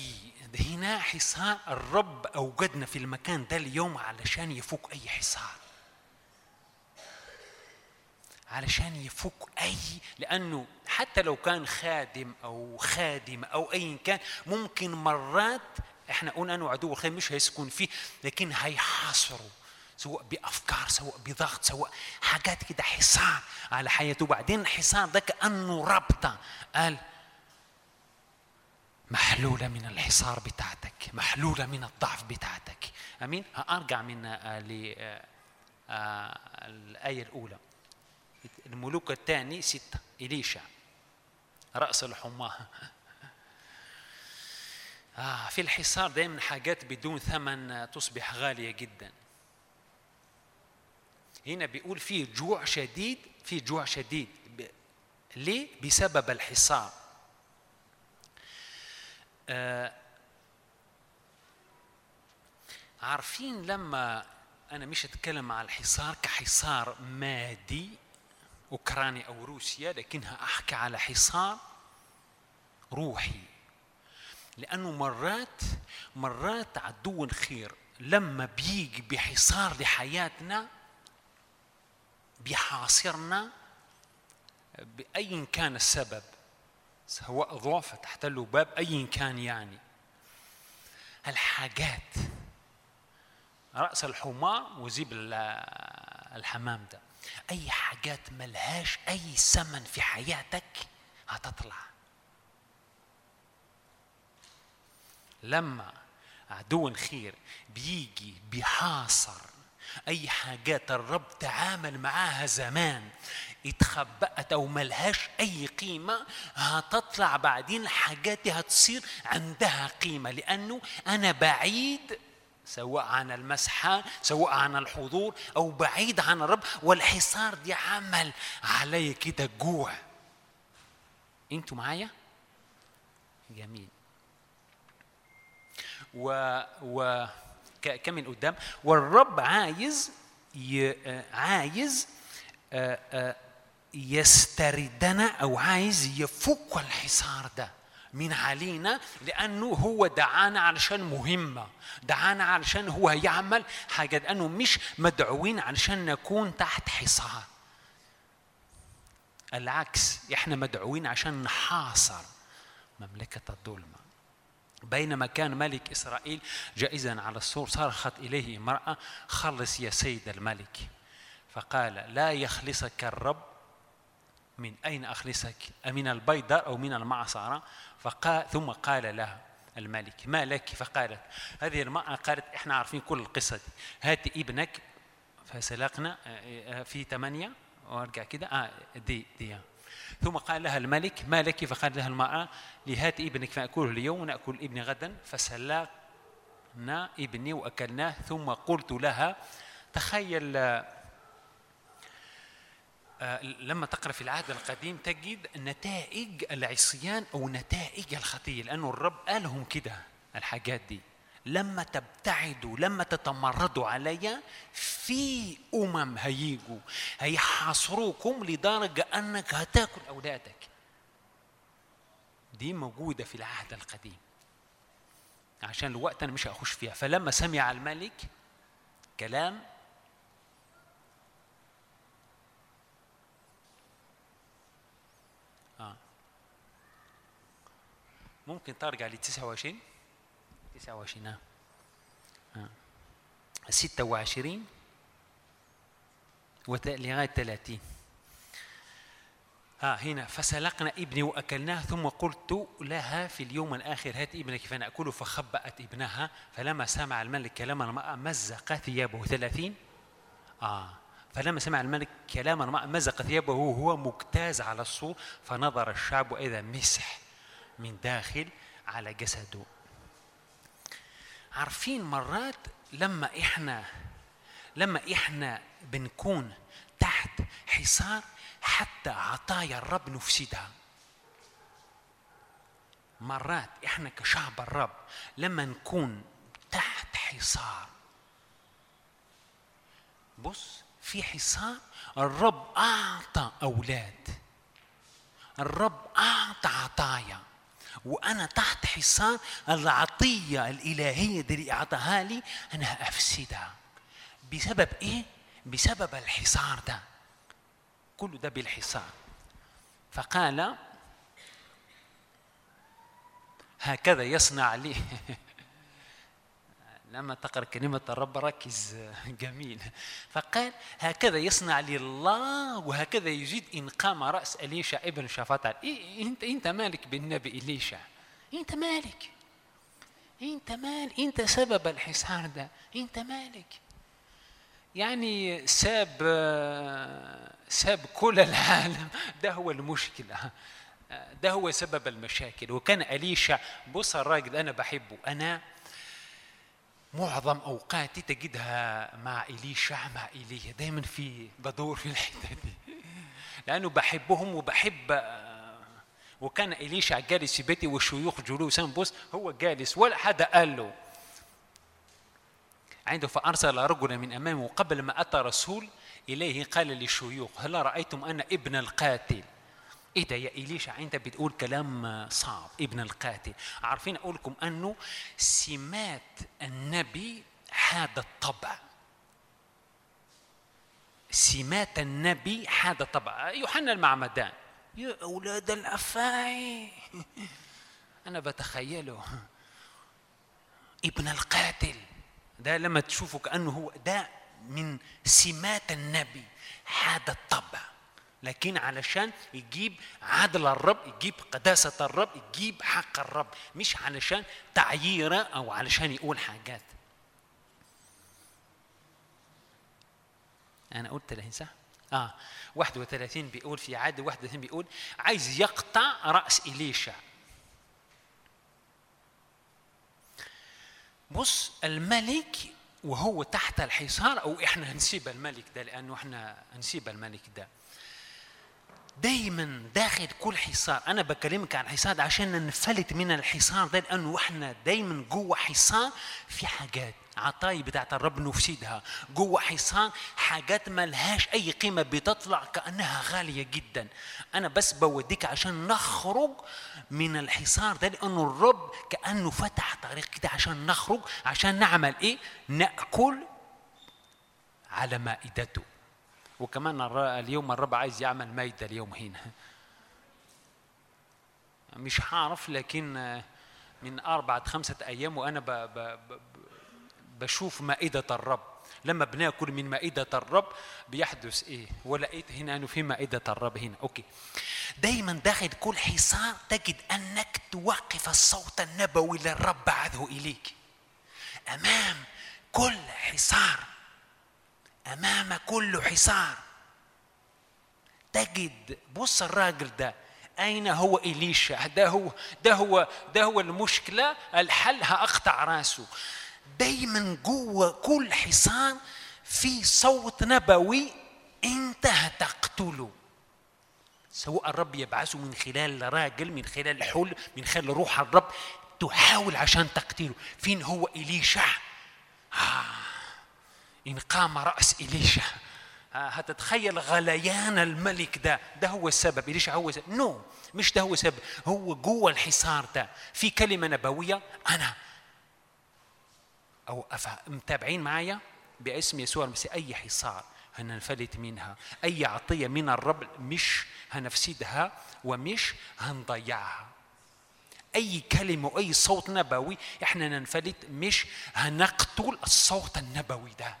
هنا حصار الرب أوجدنا في المكان ده اليوم علشان يفك أي حصار. علشان يفك أي لأنه حتى لو كان خادم أو خادم أو أي كان ممكن مرات إحنا قلنا أنه عدو الخير مش هيسكن فيه لكن هيحاصره سواء بأفكار سواء بضغط سواء حاجات كده حصار على حياته. بعدين الحصار ده كأنه ربطه قال محلولة من الحصار بتاعتك محلولة من الضعف بتاعتك. أمين؟ أرجع من آه، آه، آه، الآية الأولى. الملوك الثاني ستة. إليشع رأس الحماة. آه في الحصار دائما حاجات بدون ثمن تصبح غالية جدا. هنا بيقول في جوع شديد في جوع شديد. ليه؟ بسبب الحصار. آه، عارفين لما أنا مش أتكلم على الحصار كحصار مادي اوكرانيا أو روسيا لكنها أحكي على حصار روحي. لأنه مرات مرات عدو الخير لما بيجي بحصار لحياتنا بيحاصرنا باي كان السبب. سواء ضعف تحت باب ايا كان يعني. الحاجات. رأس الحمار وزيب ال- الحمام ده. أي حاجات ملهاش أي ثمن في حياتك هتطلع. لما عدو الخير بيجي بيحاصر أي حاجات الرب تعامل معاها زمان اتخبأت أو ملهاش أي قيمة هتطلع بعدين الحاجات دي هتصير عندها قيمة لأنه أنا بعيد سواء عن المسحة سواء عن الحضور أو بعيد عن الرب والحصار دي عمل علي كده جوع. أنتوا معايا؟ جميل. و و كمل قدام؟ والرب عايز ي... آه، عايز آه، آه، يستردنا أو عايز يفك الحصار ده من علينا لأنه هو دعانا علشان مهمة دعانا علشان هو هيعمل حاجة لأنه مش مدعوين علشان نكون تحت حصار. العكس إحنا مدعوين عشان نحاصر مملكة الظلمة. بينما كان ملك إسرائيل جائزا على السور صرخت إليه امرأة خلص يا سيد الملك. فقال لا يخلصك الرب من أين أخلصك؟ أمن البيضاء أو من المعصرة؟ فقال ثم قال لها الملك ما لك؟ فقالت هذه المرأة قالت إحنا عارفين كل القصة دي. هات ابنك. فسلقنا آه، آه، في ثمانيه وأرجع كده. آه دي دي. ثم قال لها الملك ما لك؟ فقال لها المرأة لهات ابنك فأكله اليوم ونأكل ابني غدا. فسلقنا ابني وأكلناه. ثم قلت لها تخيل آه، آه، لما تقرأ في العهد القديم تجد نتائج العصيان أو نتائج الخطية لأنه الرب قالهم كده الحاجات دي. لما تبتعدوا لما تتمردوا عليا في أمم هيجوا هيحاصروكم لدرجة أنك هتاكل أولادك. دي موجودة في العهد القديم. عشان الوقت أنا مش هخش فيها. فلما سمع الملك كلام ممكن ترجع ل 29 29 آه. آه. 26 وت- لغاية 30 ها هنا. فسلقنا ابني وأكلناه ثم قلت لها في اليوم الآخر هات ابنك فناكله فخبأت ابنها فلما سمع الملك كلام المرأة مزق ثيابه ثلاثين. آه. فلما سمع الملك كلام المرأة مزق ثيابه وهو مجتاز على السور فنظر الشعب وإذا مسح. من داخل على جسده. عارفين مرات لما إحنا لما إحنا بنكون تحت حصار حتى عطايا الرب نفسدها. مرات إحنا كشعب الرب لما نكون تحت حصار. بص في حصار الرب أعطى أولاد. الرب أعطى عطايا. وأنا تحت حصار العطية الإلهية اللي أعطاها لي أنا أفسدها. بسبب إيه؟ بسبب الحصار ده. كل ده بالحصار فقال هكذا يصنع لي. لما تقرأ كلمة الرب ركز. جميل. فقال هكذا يصنع لي الله وهكذا يجيد إن قام رأس أليشع ابن شافطة إيه أنت أنت مالك بالنبي إليشع أنت مالك. أنت مال أنت سبب الحصار ده. أنت مالك. يعني ساب ساب كل العالم. ده هو المشكلة. ده هو سبب المشاكل. وكان أليشع بص الراجل أنا بحبه. أنا معظم أوقاتي تجدها مع إليشع مع إيليا دايما في بدور في الحتة دي. لأنه بحبهم وبحب وكان إليشع جالس في بيتي والشيوخ جلوسا. بص هو جالس ولا حدا قال له. عنده فأرسل رجلا من أمامه وقبل ما أتى رسول إليه قال للشيوخ هل رأيتم أن ابن القاتل إيه ده يا إليشع؟ أنت بتقول كلام صعب ابن القاتل. عارفين أقول لكم أنه سمات النبي حاد الطبع. سمات النبي حاد الطبع. يوحنا المعمدان. يا أولاد الأفاعي. أنا بتخيله. ابن القاتل. ده لما تشوفه كأنه هو ده من سمات النبي حاد الطبع. لكن علشان يجيب عدل الرب يجيب قداسة الرب يجيب حق الرب مش علشان تعييره أو علشان يقول حاجات. أنا قلت 30 صح؟ آه. 31 بيقول في عدد 31 بيقول عايز يقطع رأس إليشع. بص الملك وهو تحت الحصار أو إحنا هنسيب الملك ده لأنه إحنا هنسيب الملك ده. دايما داخل كل حصار. أنا بكلمك عن حصار عشان ننفلت من الحصار ده لأنه إحنا دايما جوه حصار في حاجات. عطاي بتاعت الرب نفسدها. جوه حصار حاجات ما لهاش أي قيمة بتطلع كأنها غالية جدا. أنا بس بوديك عشان نخرج من الحصار ده لأنه الرب كأنه فتح طريق كده عشان نخرج عشان نعمل إيه؟ نأكل على مائدته. وكمان اليوم الرب عايز يعمل مائدة اليوم هنا. مش هعرف لكن من أربعة خمسة أيام وأنا ب ب ب بشوف مائدة الرب. لما بنأكل من مائدة الرب بيحدث إيه؟ ولقيت هنا أنه في مائدة الرب هنا. أوكي. دايما داخل كل حصار تجد أنك توقف الصوت النبوي للرب بعثه إليك. أمام كل حصار أمام كل حصار. تجد بص الراجل ده أين هو إليشا؟ ده هو ده هو ده هو المشكلة؟ الحل هأقطع راسه. دايما جوه كل حصان في صوت نبوي أنت هتقتله. سواء الرب يبعثه من خلال راجل من خلال حل من خلال روح الرب تحاول عشان تقتله. فين هو إليشع آه. إن قام رأس إليشع آه، هتتخيل غليان الملك ده. ده هو السبب. إليشع هو السبب نو. مش ده هو السبب هو جوه الحصار ده. في كلمة نبوية. أنا. أو متابعين معايا؟ باسم يسوع المسيح. أي حصار هننفلت منها. أي عطية من الرب. مش هنفسدها ومش هنضيعها. أي كلمة وأي صوت نبوي إحنا ننفلت مش هنقتل الصوت النبوي ده.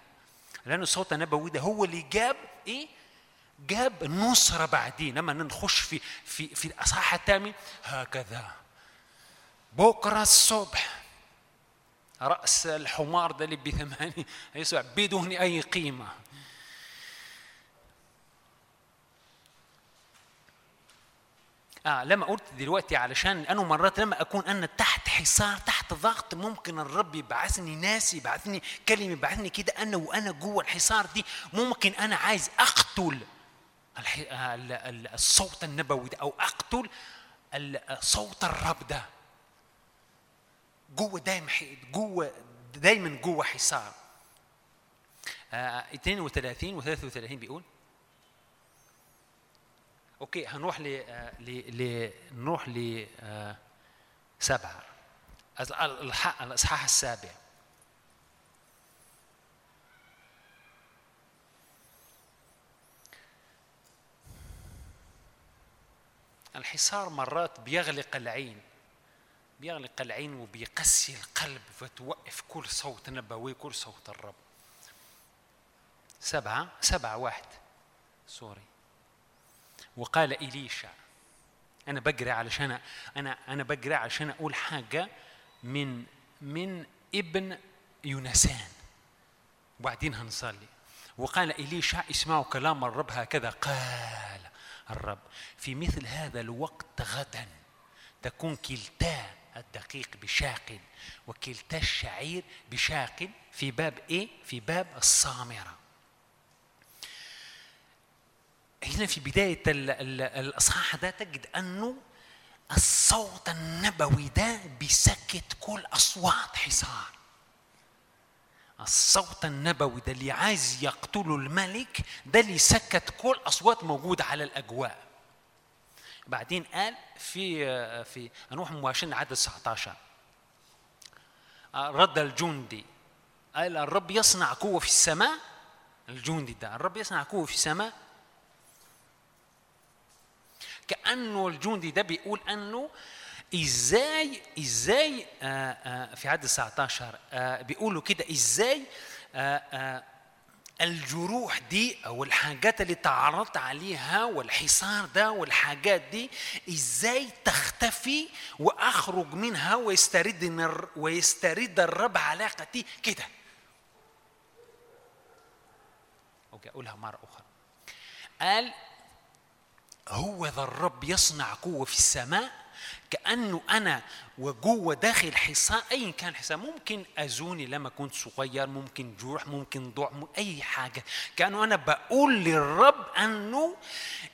لأن الصوت النبوي ده هو اللي جاب إيه؟ جاب نصرة بعدين. لما نخش في في في الأصحاح الثامن هكذا. بكرة الصبح رأس الحمار ده اللي بثمانية يسوع بدون أي قيمة. آه لما قلت دلوقتي علشان أنا مرات لما أكون أنا تحت حصار تحت ضغط ممكن الرب يبعثني ناس يبعثني كلمة يبعثني كده أنا وأنا جوه الحصار دي ممكن أنا عايز أقتل الصوت النبوي ده أو أقتل صوت الرب ده. جوه دايما جوه دايما جوه حصار. آه 32 و 33 بيقول أوكي هنروح ل ل نروح ل سبعة. الح- الح- الإصحاح السابع. الحصار مرات بيغلق العين بيغلق العين وبيقسي القلب فتوقف كل صوت نبوي كل صوت الرب. سبعة سبعة واحد. سوري وقال إليشا أنا بقرأ علشان أنا أنا بقرأ علشان أقول حاجة من من ابن يونسان وبعدين هنصلي وقال إليشا اسمعوا كلام الرب هكذا قال الرب في مثل هذا الوقت غدا تكون كلتا الدقيق بشاق وكلتا الشعير بشاق في باب إيه؟ في باب الصامرة. هنا في بداية ال- ال- الإصحاح ده تجد أنه الصوت النبوي ده بيسكت كل أصوات حصار. الصوت النبوي ده اللي عايز يقتله الملك ده اللي سكت كل أصوات موجودة على الأجواء. بعدين قال في في هنروح مباشرة عدد 19 رد الجندي قال الرب يصنع قوة في السماء الجندي ده الرب يصنع قوة في السماء كأنه الجندي ده بيقول أنه إزاي إزاي آه آه في عدد 19 آه بيقولوا كده إزاي الجروح دي أو الحاجات اللي تعرضت عليها والحصار ده والحاجات دي إزاي تختفي وأخرج منها ويسترد ويسترد الرب علاقتي كده. أوكي أقولها مرة أخرى. قال هو ذا الرب يصنع قوة في السماء كأنه أنا وجوة داخل حصان أيا كان حصان ممكن أزوني لما كنت صغير ممكن جروح ممكن ضوع أي حاجة كأنه أنا بقول للرب أنه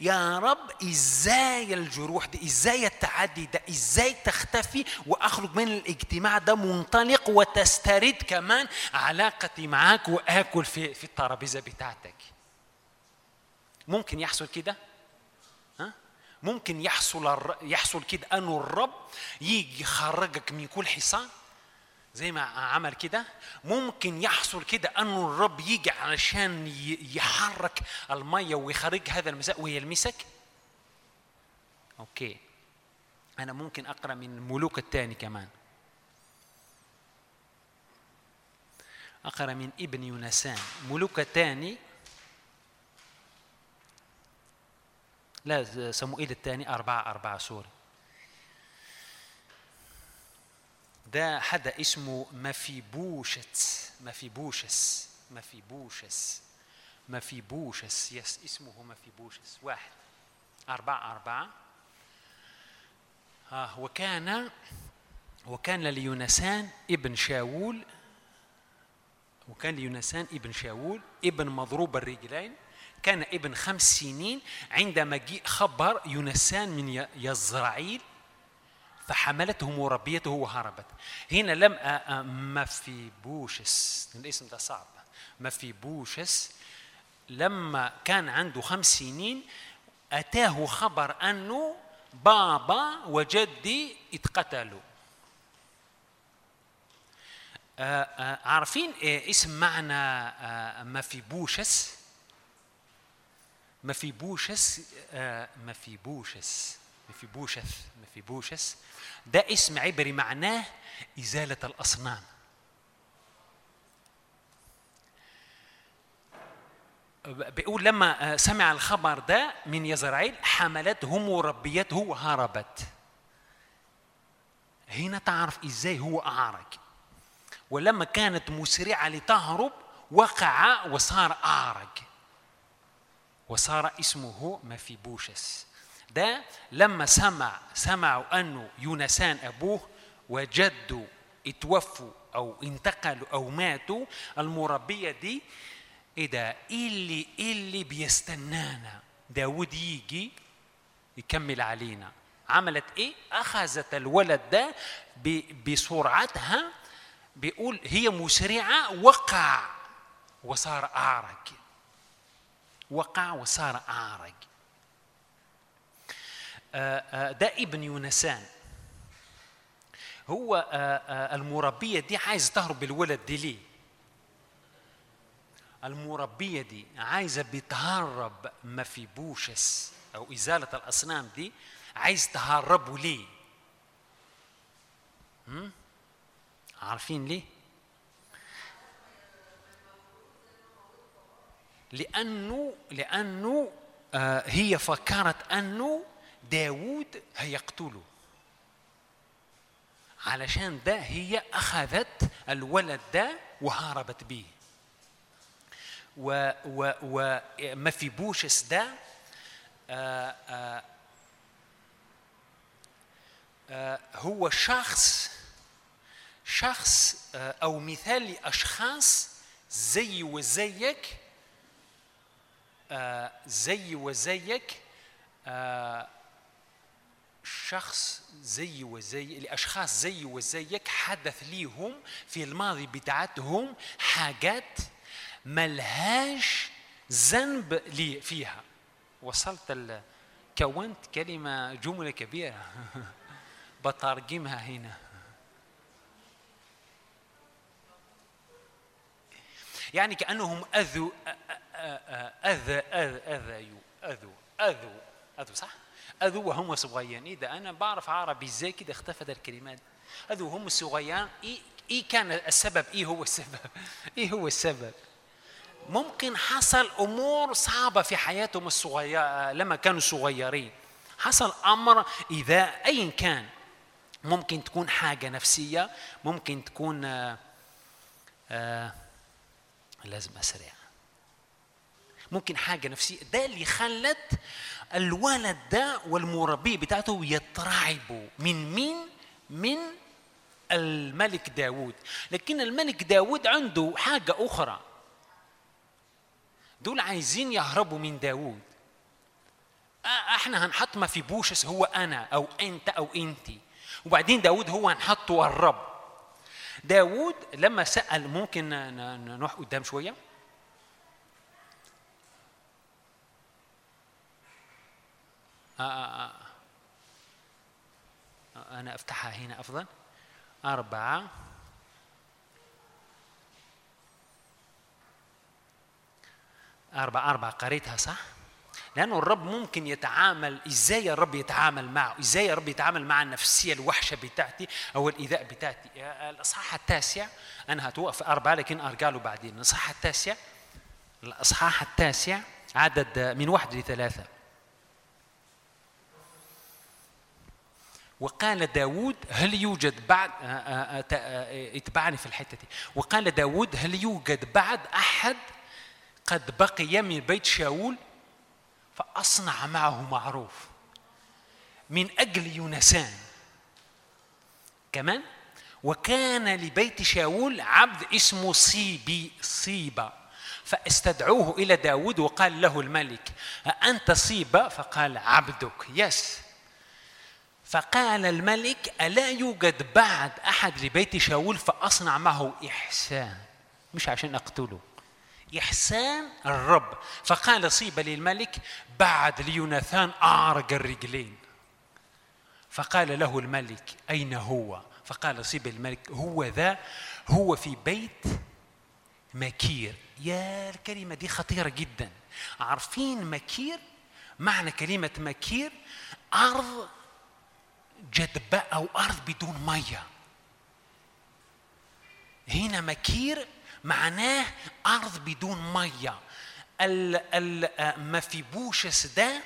يا رب إزاي الجروح دي إزاي التعدي ده إزاي تختفي وأخرج من الاجتماع ده منطلق وتسترد كمان علاقتي معاك وآكل في في الترابيزة بتاعتك ممكن يحصل كده؟ ممكن يحصل يحصل كده. انه الرب يجي يخرجك من كل حصان. زي ما عمل كده. ممكن يحصل كده. انه الرب يجي علشان يحرك المية ويخرج هذا المساء ويلمسك. okay. أنا ممكن أقرأ من الملوك الثاني كمان. أقرأ من ابن يوناثان. ملوك الثاني لا صموئيل الثاني أربعة أربعة sorry. ده حدا اسمه مفيبوشث مفيبوشث مفيبوشث مفيبوشس يس اسمه مفيبوشس. واحد. أربعة أربعة. آه وكان وكان ليونسان ابن شاول وكان ليونسان ابن شاول ابن مضروب الرجلين. كان ابن خمس سنين عندما جاء خبر يونسان من يزرعيل فحملته مربيته وهربت. هنا لم مفيبوشث الاسم ده صعب. مفيبوشث لما كان عنده خمس سنين أتاه خبر أنه بابا وجدي اتقتلوا. عارفين آه، اسم معنى آه، ما في بوشس ما في بوشس آه، ما في بوشس ما في بوشس ده اسم عبري معناه إزالة الأصنام. بيقول لما سمع الخبر ده من يزرعيل حملته مربيته وهربت. هنا تعرف إزاي هو أعرج. ولما كانت مسرعة لتهرب وقع وصار أعرج. وصار اسمه مفيبوشس. ده لما سمع سمعوا أنه يونسان أبوه وجده اتوفوا أو انتقلوا أو ماتوا المربية دي إيه ده؟ اللي اللي بيستنانا. داود يجي يكمل علينا. عملت إيه؟ أخذت الولد ده بسرعتها بيقول هي مسرعة وقع. وصار أعرج. وقع وصار اعرج آه، آه، ده ابن يونسان. هو آه، المربية دي عايز تهرب بالولد دي ليه؟ المربية دي عايزة بتهرب ما في بوشس أو إزالة الأصنام دي عايز تهربوا ليه؟ عارفين ليه؟ لأنه لأنه آه هي فكرت أنه داوود هيقتله. علشان ده هي أخذت الولد ده وهربت به و و ومفيبوشس ده آه، آه، آه، هو شخص شخص أو مثال لأشخاص زي وزيك زي وزيك آه، شخص زي وزي لاشخاص زي وزيك حدث ليهم في الماضي بتاعتهم حاجات ملهاش ذنب لي فيها. وصلت ال... كونت كلمة جملة كبيرة. بترجمها هنا. يعني كأنهم أذوا أذى أذى أذيوا أذوا أذوا أذوا صح؟ أذوا وهم صغيرين ده أنا بعرف عربي إزاي كده اختفت الكلمات أذوا وهم صغيرين إيه كان السبب. إيه هو السبب. إيه هو السبب. ممكن حصل أمور صعبة في حياتهم الصغيره لما كانوا صغيرين. حصل أمر إذا ايا كان. ممكن تكون حاجة نفسية. ممكن تكون آه آه لازم أسرع. ممكن حاجة نفسية. ده اللي خلت الولد ده والمربي بتاعته يترعبوا. من مين؟ من الملك داود لكن الملك داود عنده حاجة أخرى. دول عايزين يهربوا من داوود. آه، إحنا هنحط ما في بوشس هو أنا أو أنت أو انتي وبعدين داوود هو هنحطه الرب. داوود لما سأل ممكن نروح قدام شوية آه آه آه. آه، أنا أفتحها هنا أفضل. أربعة. أربعة أربعة. قريتها صح؟ لأنه الرب ممكن يتعامل إزاي الرب يتعامل معه؟ إزاي الرب يتعامل مع النفسية الوحشة بتاعتي أو الإيذاء بتاعتي؟ الإصحاح التاسع أنا هتوقف أربعة لكن أرجع له بعدين. الإصحاح التاسع الإصحاح التاسع عدد من واحد لثلاثة. وقال داود هل يوجد بعد آه، آه، آه، اتبعني في الحتة دي. وقال داود هل يوجد بعد أحد قد بقي من بيت شاول؟ فأصنع معه معروف من أجل يونسان. كمان وكان لبيت شاول عبد اسمه صيبي صيبا فاستدعوه إلى داود وقال له الملك أنت صيبا فقال عبدك. يس فقال الملك ألا يوجد بعد أحد لبيت شاول فأصنع معه إحسان؟ مش عشان أقتله. إحسان الرب. فقال صيبة للملك بعد ليوناثان أعرج الرجلين. فقال له الملك أين هو؟ فقال صيب الملك هو ذا هو في بيت مكير. يا الكلمة دي خطيرة جدا. عارفين مكير؟ معنى كلمة مكير أرض جدباء أو أرض بدون مية. هنا مكير معناه أرض بدون مية. ال- ال- مفيبوشس ده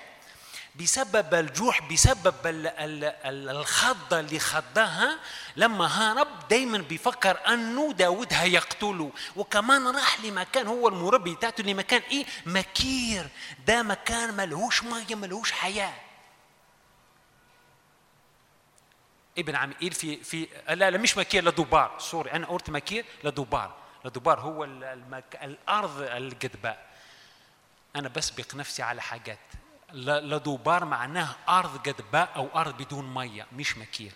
بسبب الجوع بسبب ال- ال- ال- الخضة اللي خضها. لما هرب دايما بيفكر أنه داود هيقتله. وكمان راح لمكان هو المربي بتاعته لمكان إيه؟ مكير. ده مكان ملهوش مية ملهوش حياة. ابن عميل في في لا لا مش مكير لدوبار سوري أنا قلت مكير لدوبار لدوبار هو ال- المك... الأرض الجدباء أنا بسبق نفسي على حاجات. لدوبار معناه أرض جدباء أو أرض بدون مية مش مكير.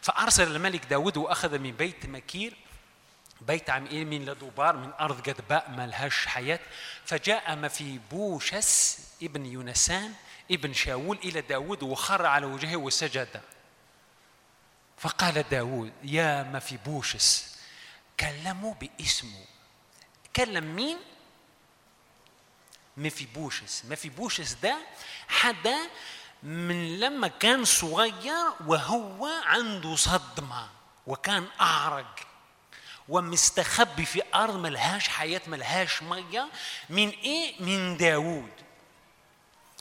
فأرسل الملك داود وأخذ من بيت مكير بيت عمئيل من لدوبار من أرض جدباء ما لهاش حياة. فجاء مفيبوشس ابن يونسان ابن شاول إلى داود وخر على وجهه وسجد. فقال داود يا مفيبوشس كلموا باسمه كلم مين؟ مفيبوشس. مفيبوشس ده حدا من لما كان صغير وهو عنده صدمة وكان أعرج ومستخبي في أرض ملهاش حياة ملهاش مية. من إيه؟ من داوود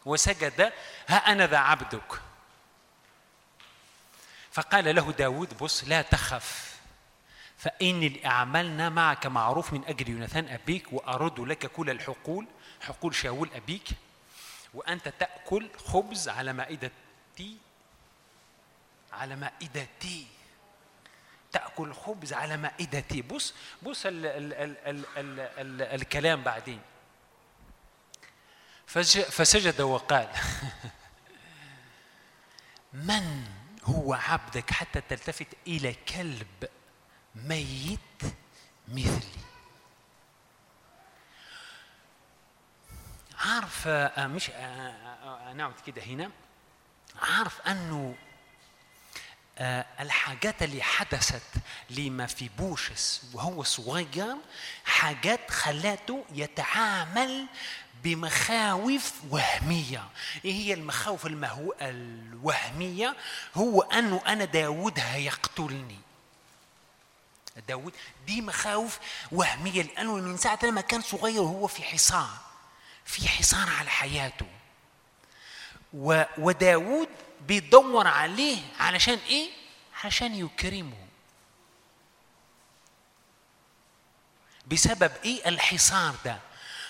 وسجد ها أنا ذا عبدك. فقال له داود بص لا تخف فإني أعملنا معك معروف من أجل يوناثان أبيك وأرد لك كل الحقول حقول شاول أبيك وأنت تأكل خبز على مائدتي على مائدتي. تأكل خبز على مائدتي. بص بص ال ال ال ال ال ال الكلام بعدين. فسجد وقال من هو عبدك حتى تلتفت إلى كلب ميت مثلي؟ عارف آه، مش آه، آه، نعود كده هنا. عارف أنه الحاجات اللي حدثت لما في بوشس وهو صغير حاجات خلاته يتعامل بمخاوف وهمية. إيه هي المخاوف المهو... الوهمية؟ هو أنه أنا داود هيقتلني. داود دي مخاوف وهمية لأنه من ساعة لما كان صغير وهو في حصار في حصار على حياته. و... وداود بيدور عليه علشان إيه؟ علشان يكرمه. بسبب إيه الحصار ده؟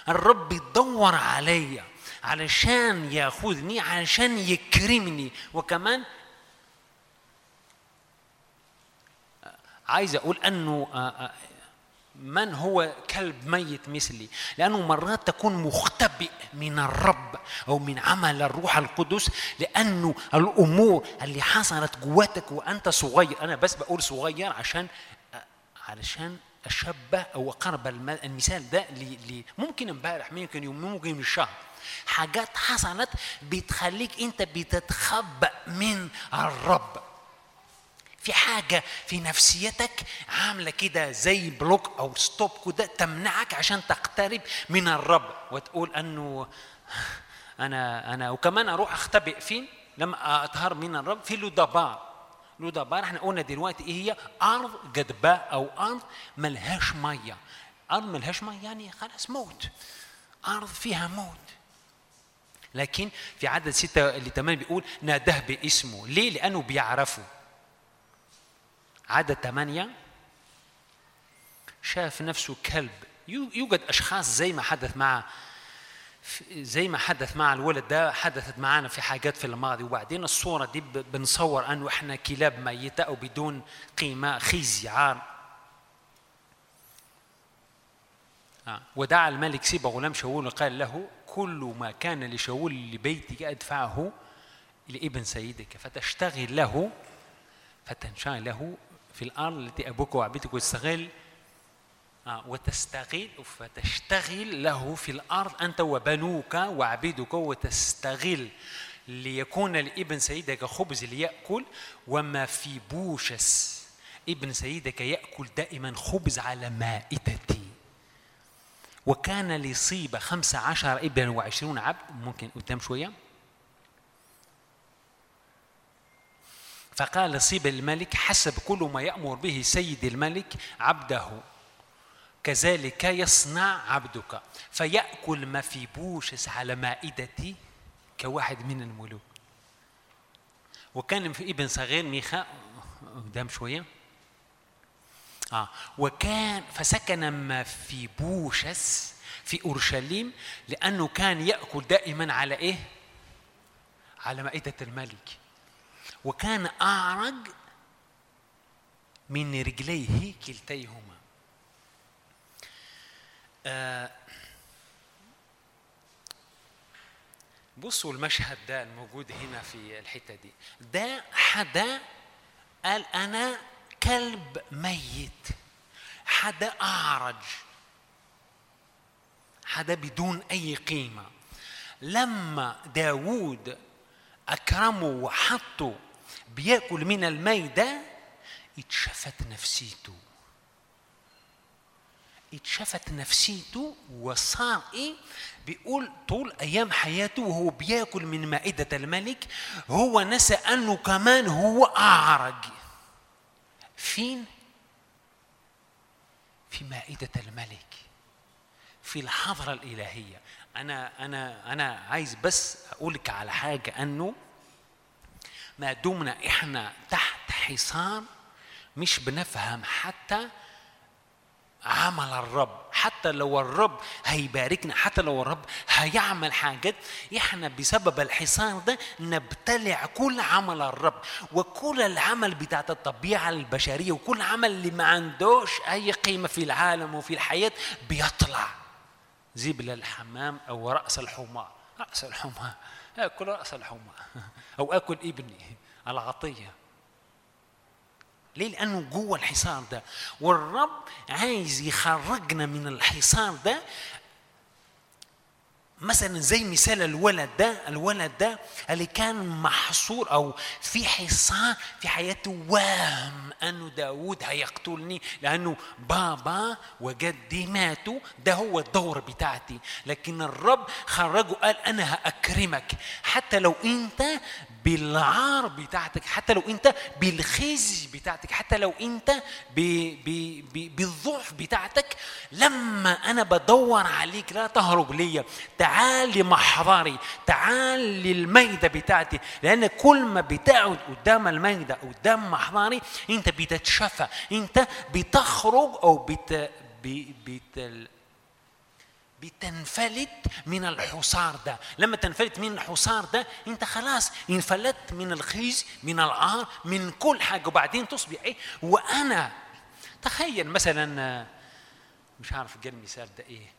الرب بيدور عليا علشان يأخذني علشان يكرمني. وكمان عايز أقول أنه آه، آه، من هو كلب ميت مثلي؟ لأنه مرات تكون مختبئ من الرب أو من عمل الروح القدس لأنه الأمور اللي حصلت جواتك وأنت صغير أنا بس بقول صغير عشان علشان أشبه أو أقرب الم- المثال ده ل- ممكن امبارح ممكن يوم ممكن من شهر حاجات حصلت بتخليك أنت بتتخبأ من الرب. في حاجة في نفسيتك عاملة كده زي block أو stop كده تمنعك عشان تقترب من الرب وتقول أنه أنا أنا وكمان أروح أختبئ فين؟ لما أطهر من الرب في لودبار لودبار إحنا قلنا دلوقتي إيه هي؟ أرض جدباء أو أرض ملهاش مية أرض ملهاش مية يعني خلاص موت أرض فيها موت لكن في عدد ستة اللي تمام بيقول ناداه باسمه ليه؟ لأنه بيعرفه عدد ثمانية شاف نفسه كلب. يو- يوجد أشخاص زي ما حدث مع زي ما حدث مع الولد ده حدثت معنا في حاجات في الماضي. وبعدين الصورة دي بنصور أنه إحنا كلاب ميتة أو بدون قيمة خزي عار. آه. ودعا الملك سيبا غلام شاول وقال له كل ما كان لشاول لبيتك أدفعه لابن سيدك فتشتغل له فتنشأ له في الأرض التي أبوك وعبيدك وتستغل آه، وتستغل فتشتغل له في الأرض أنت وبنوك وعبيدك وتستغل ليكون لابن سيدك خبز ليأكل وما في بوشس ابن سيدك يأكل دائما خبز على مائدتي وكان لصيبة خمسة عشر ابن وعشرون عبد ممكن قدام شوية. فقال صيب الملك حسب كل ما يأمر به سيد الملك عبده. كذلك يصنع عبدك. فيأكل ما في بوشس على مائدتي كواحد من الملوك. وكان في ابن صغير ميخا قدام شوية. آه وكان فسكن ما في بوشس في أورشليم لأنه كان يأكل دائما على إيه؟ على مائدة الملك. وكان أعرج من رجليه كلتيهما. آه، بصوا المشهد ده الموجود هنا في الحتة دي. ده حدا قال أنا كلب ميت. حدا أعرج. حدا بدون أي قيمة. لما داوود أكرمه وحطه بياكل من الميدة اتشفت نفسيته. اتشفت نفسيته وصار إيه بيقول طول أيام حياته وهو بياكل من مائدة الملك هو نسى أنه كمان هو أعرج. فين؟ في مائدة الملك في الحضرة الإلهية. أنا أنا أنا عايز بس أقول لك على حاجة أنه ما دمنا إحنا تحت حصار مش بنفهم حتى عمل الرب. حتى لو الرب هيباركنا حتى لو الرب هيعمل حاجات إحنا بسبب الحصار ده نبتلع كل عمل الرب. وكل العمل بتاعت الطبيعة البشرية وكل عمل اللي ما عندوش أي قيمة في العالم وفي الحياة بيطلع. زبل الحمام أو رأس الحمار. رأس الحمار. أكل رأس الحمار أو أكل ابني العطية. ليه؟ لأنه جوه الحصار ده. والرب عايز يخرجنا من الحصار ده مثلا زي مثال الولد ده الولد ده اللي كان محصور أو في حصار في حياته وهم أنه داود هيقتلني لأنه بابا وجدي ماتوا ده هو الدور بتاعتي. لكن الرب خرجه قال أنا هأكرمك. حتى لو أنت بالعار بتاعتك حتى لو انت بالخزي بتاعتك حتى لو انت ب ب ب بالضعف بتاعتك لما أنا بدور عليك لا تهرب ليا تعال لمحضري تعال للميدة بتاعتي لأن كل ما بتقعد قدام الميدة قدام محضري انت بتتشفى انت بتخرج أو بت بت بتنفلت من الحصار ده. لما تنفلت من الحصار ده انت خلاص انفلت من الخيز من العار من كل حاجة. وبعدين تصبح إيه؟ وأنا تخيل مثلا مش عارف جاء المثال ده إيه.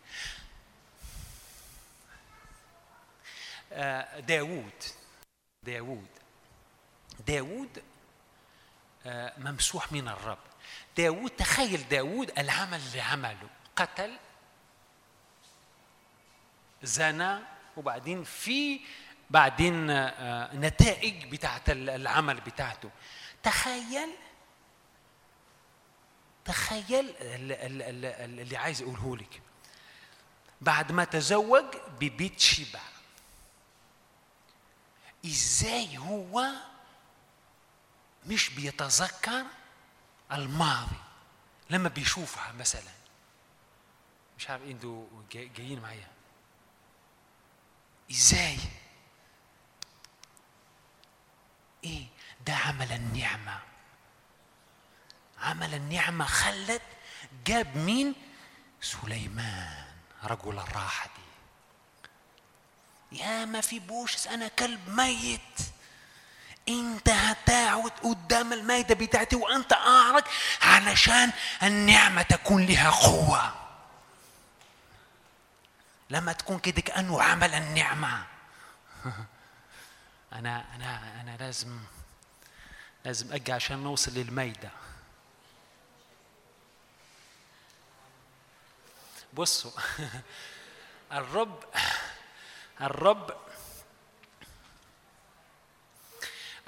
آه، داوود داوود داوود آه، ممسوح من الرب. داوود تخيل داوود العمل اللي عمله قتل زنى وبعدين في بعدين آه، نتائج بتاعت العمل بتاعته. تخيل تخيل ال- ال- ال- اللي عايز اقوله لك. بعد ما تزوج ببيت شبع إزاي هو مش بيتذكر الماضي؟ لما بيشوفها مثلا. مش عارف إنتوا جاي- جايين معايا؟ إزاي؟ إيه؟ ده عمل النعمة. عمل النعمة خلت جاب مين؟ سليمان رجل الراحة دي. يا ما في بوشس أنا كلب ميت. أنت هتقعد قدام المائدة بتاعتي وأنت أعرج علشان النعمة تكون لها قوة. لما تكون كده كأنه عمل النعمة. أنا أنا أنا لازم لازم أجي عشان نوصل للمائدة بصوا الرب الرب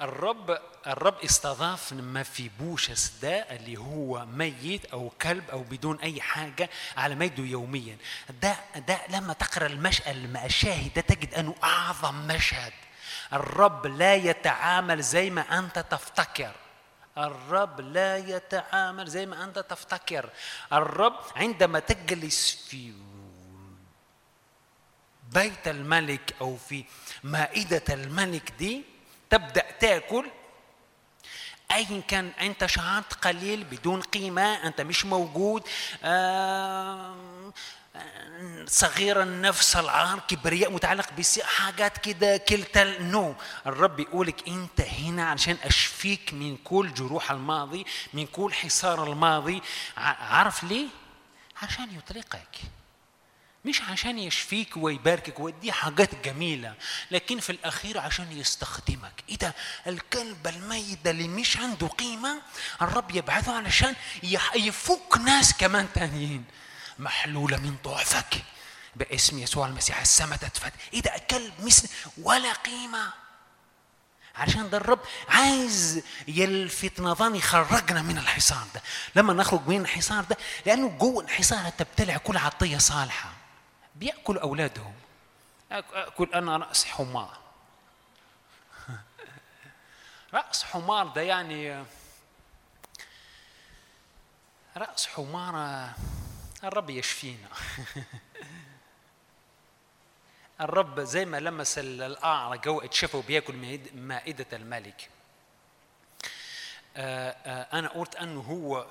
الرب الرب استضاف ما في بوشس ده اللي هو ميت أو كلب أو بدون أي حاجة على ميده يوميا. ده ده لما تقرأ المشاهد ده تجد أنه أعظم مشهد. الرب لا يتعامل زي ما أنت تفتكر. الرب لا يتعامل زي ما أنت تفتكر. الرب عندما تجلس في بيت الملك أو في مائدة الملك دي تبدأ تاكل؟ ايا كان أنت شعرت قليل بدون قيمة أنت مش موجود آه صغير النفس العار كبرياء متعلق بحاجات كده كلتا نو. الرب يقولك أنت هنا عشان أشفيك من كل جروح الماضي من كل حصار الماضي. عارف ليه؟ عشان يطلقك مش عشان يشفيك ويباركك ودي حاجات جميلة لكن في الأخير عشان يستخدمك. إيه ده؟ الكلب الميت اللي مش عنده قيمة؟ الرب يبعثه علشان يفك ناس كمان تانيين. محلولة من ضعفك باسم يسوع المسيح. السماء تتفتح إيه ده؟ كلب مثل ولا قيمة. عشان ده الرب عايز يلفت نظام يخرجنا من الحصار ده. لما نخرج من الحصار ده لأنه جوه الحصار تبتلع كل عطية صالحة. بيأكل أولادهم. أكل أنا رأس حمار. رأس حمار ده يعني رأس حمار الرب يشفينا. الرب زي ما لمس الاعرج هو اتشفى وبياكل مائدة الملك. أنا قلت أنه هو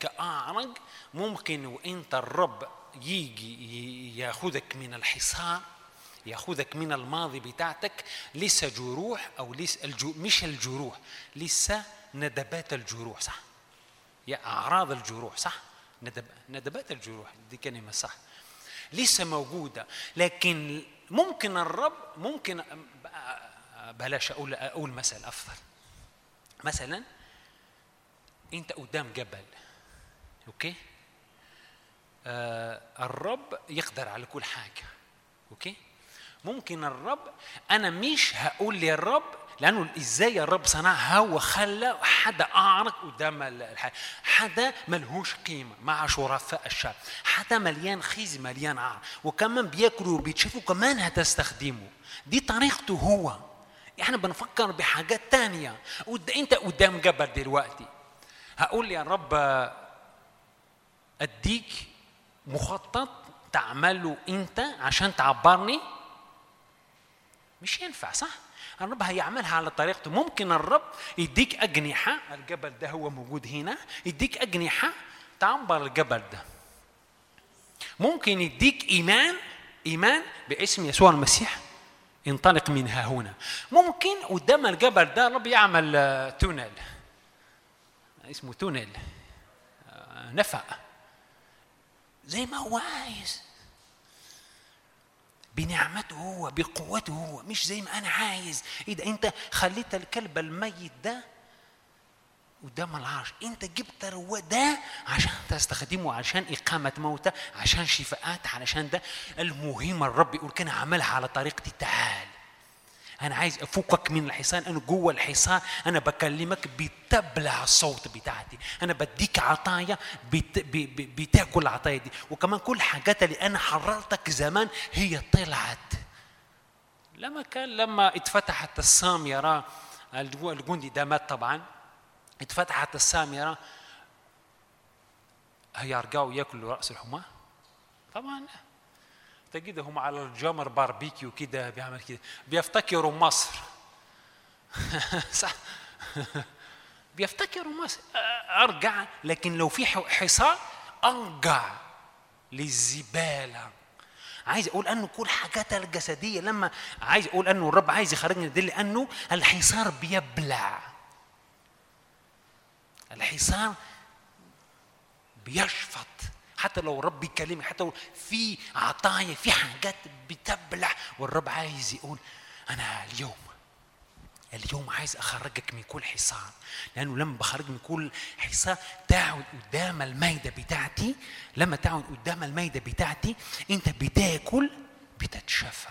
كأعرج ممكن وإنت الرب يجي ياخذك من الحصار ياخذك من الماضي بتاعتك لسه جروح أو لسه الجو مش الجروح لسه ندبات الجروح صح؟ يا أعراض الجروح صح؟ ندب ندبات الجروح دي كلمة صح. لسه موجودة لكن ممكن الرب ممكن بلاش أقول أقول مثل أفضل. مثلا أنت قدام جبل أوكي؟ الرب يقدر على كل حاجة أوكي؟ ممكن الرب أنا مش هقول للرب لأنه إزاي الرب صنعها وخلى حدا أعرق قدام الحاجة. حدا ملهوش قيمة مع شرفاء الشعب حدا مليان خزي مليان عار. وكمان بياكلوا وبيتشافوا كمان هتستخدمه. دي طريقته هو. إحنا بنفكر بحاجات تانية. أنت قدام جبل دلوقتي. هقول يا رب أديك مخطط تعمله انت عشان تعبرني؟ مش ينفع صح؟ الرب هيعملها على طريقته. ممكن الرب يديك أجنحة الجبل ده هو موجود هنا يديك أجنحة تعبر الجبل ده. ممكن يديك إيمان إيمان باسم يسوع المسيح انطلق منها هنا. ممكن قدام الجبل ده الرب يعمل تونل. اسمه تونل. نفق. زي ما هو عايز. بنعمته هو بقوته هو مش زي ما أنا عايز. إيه ده؟ أنت خليت الكلب الميت ده قدام العرش. أنت جبت ده عشان تستخدمه عشان إقامة موتى عشان شفاءات علشان ده. المهم الرب يقول كان عملها على طريقتي تعال أنا عايز أفكك من الحصان أنا جوه الحصان أنا بكلمك بتبلع الصوت بتاعتي. أنا بديك عطايا بت... ب... ب... بتاكل العطايا دي. وكمان كل حاجات اللي أنا حررتك زمان هي طلعت. لما كان لما اتفتحت الساميرة الجندي ده مات طبعا. اتفتحت السامرة هيرجعوا ياكلوا رأس الحماة؟ طبعا تجدهم على الجمر باربيكيو كده بيعمل كده. بيفتكروا مصر. صح؟ بيفتكروا مصر. أرجع لكن لو في حصار ارجع للزبالة. عايز أقول أنه كل حاجاتها الجسدية لما عايز أقول أنه الرب عايز يخرجني دي لأنه الحصار بيبلع. الحصار بيشفط. حتى لو الرب بيكلمك حتى لو في عطايا في حاجات بتبلع والرب عايز يقول أنا اليوم اليوم عايز أخرجك من كل حصار لأنه لما بخرج من كل حصار تقعد قدام المائده بتاعتي لما تقعد قدام المائده بتاعتي أنت بتاكل بتتشفى.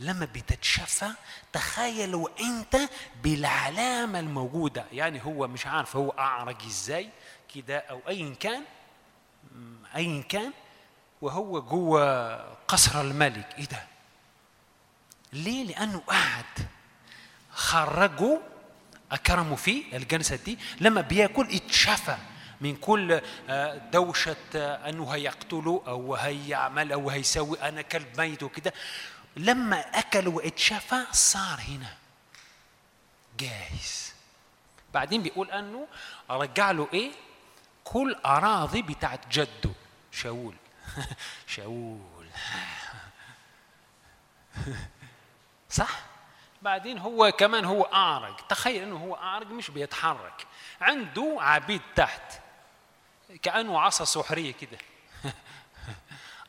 لما بتتشفى تخيلوا أنت بالعلامة الموجودة. يعني هو مش عارف هو أعرج إزاي كده أو ايا كان ايا كان وهو جوه قصر الملك. إيه ده؟ ليه؟ لأنه قعد خرجوا اكرموا فيه الجلسه دي لما بياكل اتشفى من كل آه، دوشة آه، أنه هيقتله أو هيعمل أو هيسوي أنا كلب ميت وكده. لما أكل واتشفى صار هنا. جاهز. بعدين بيقول أنه رجع له إيه؟ كل أراضي بتاعت جده. شاول. شاول. صح؟ بعدين هو كمان هو أعرج تخيل أنه هو أعرج مش بيتحرك. عنده عبيد تحت. كأنه عصا سحرية كده.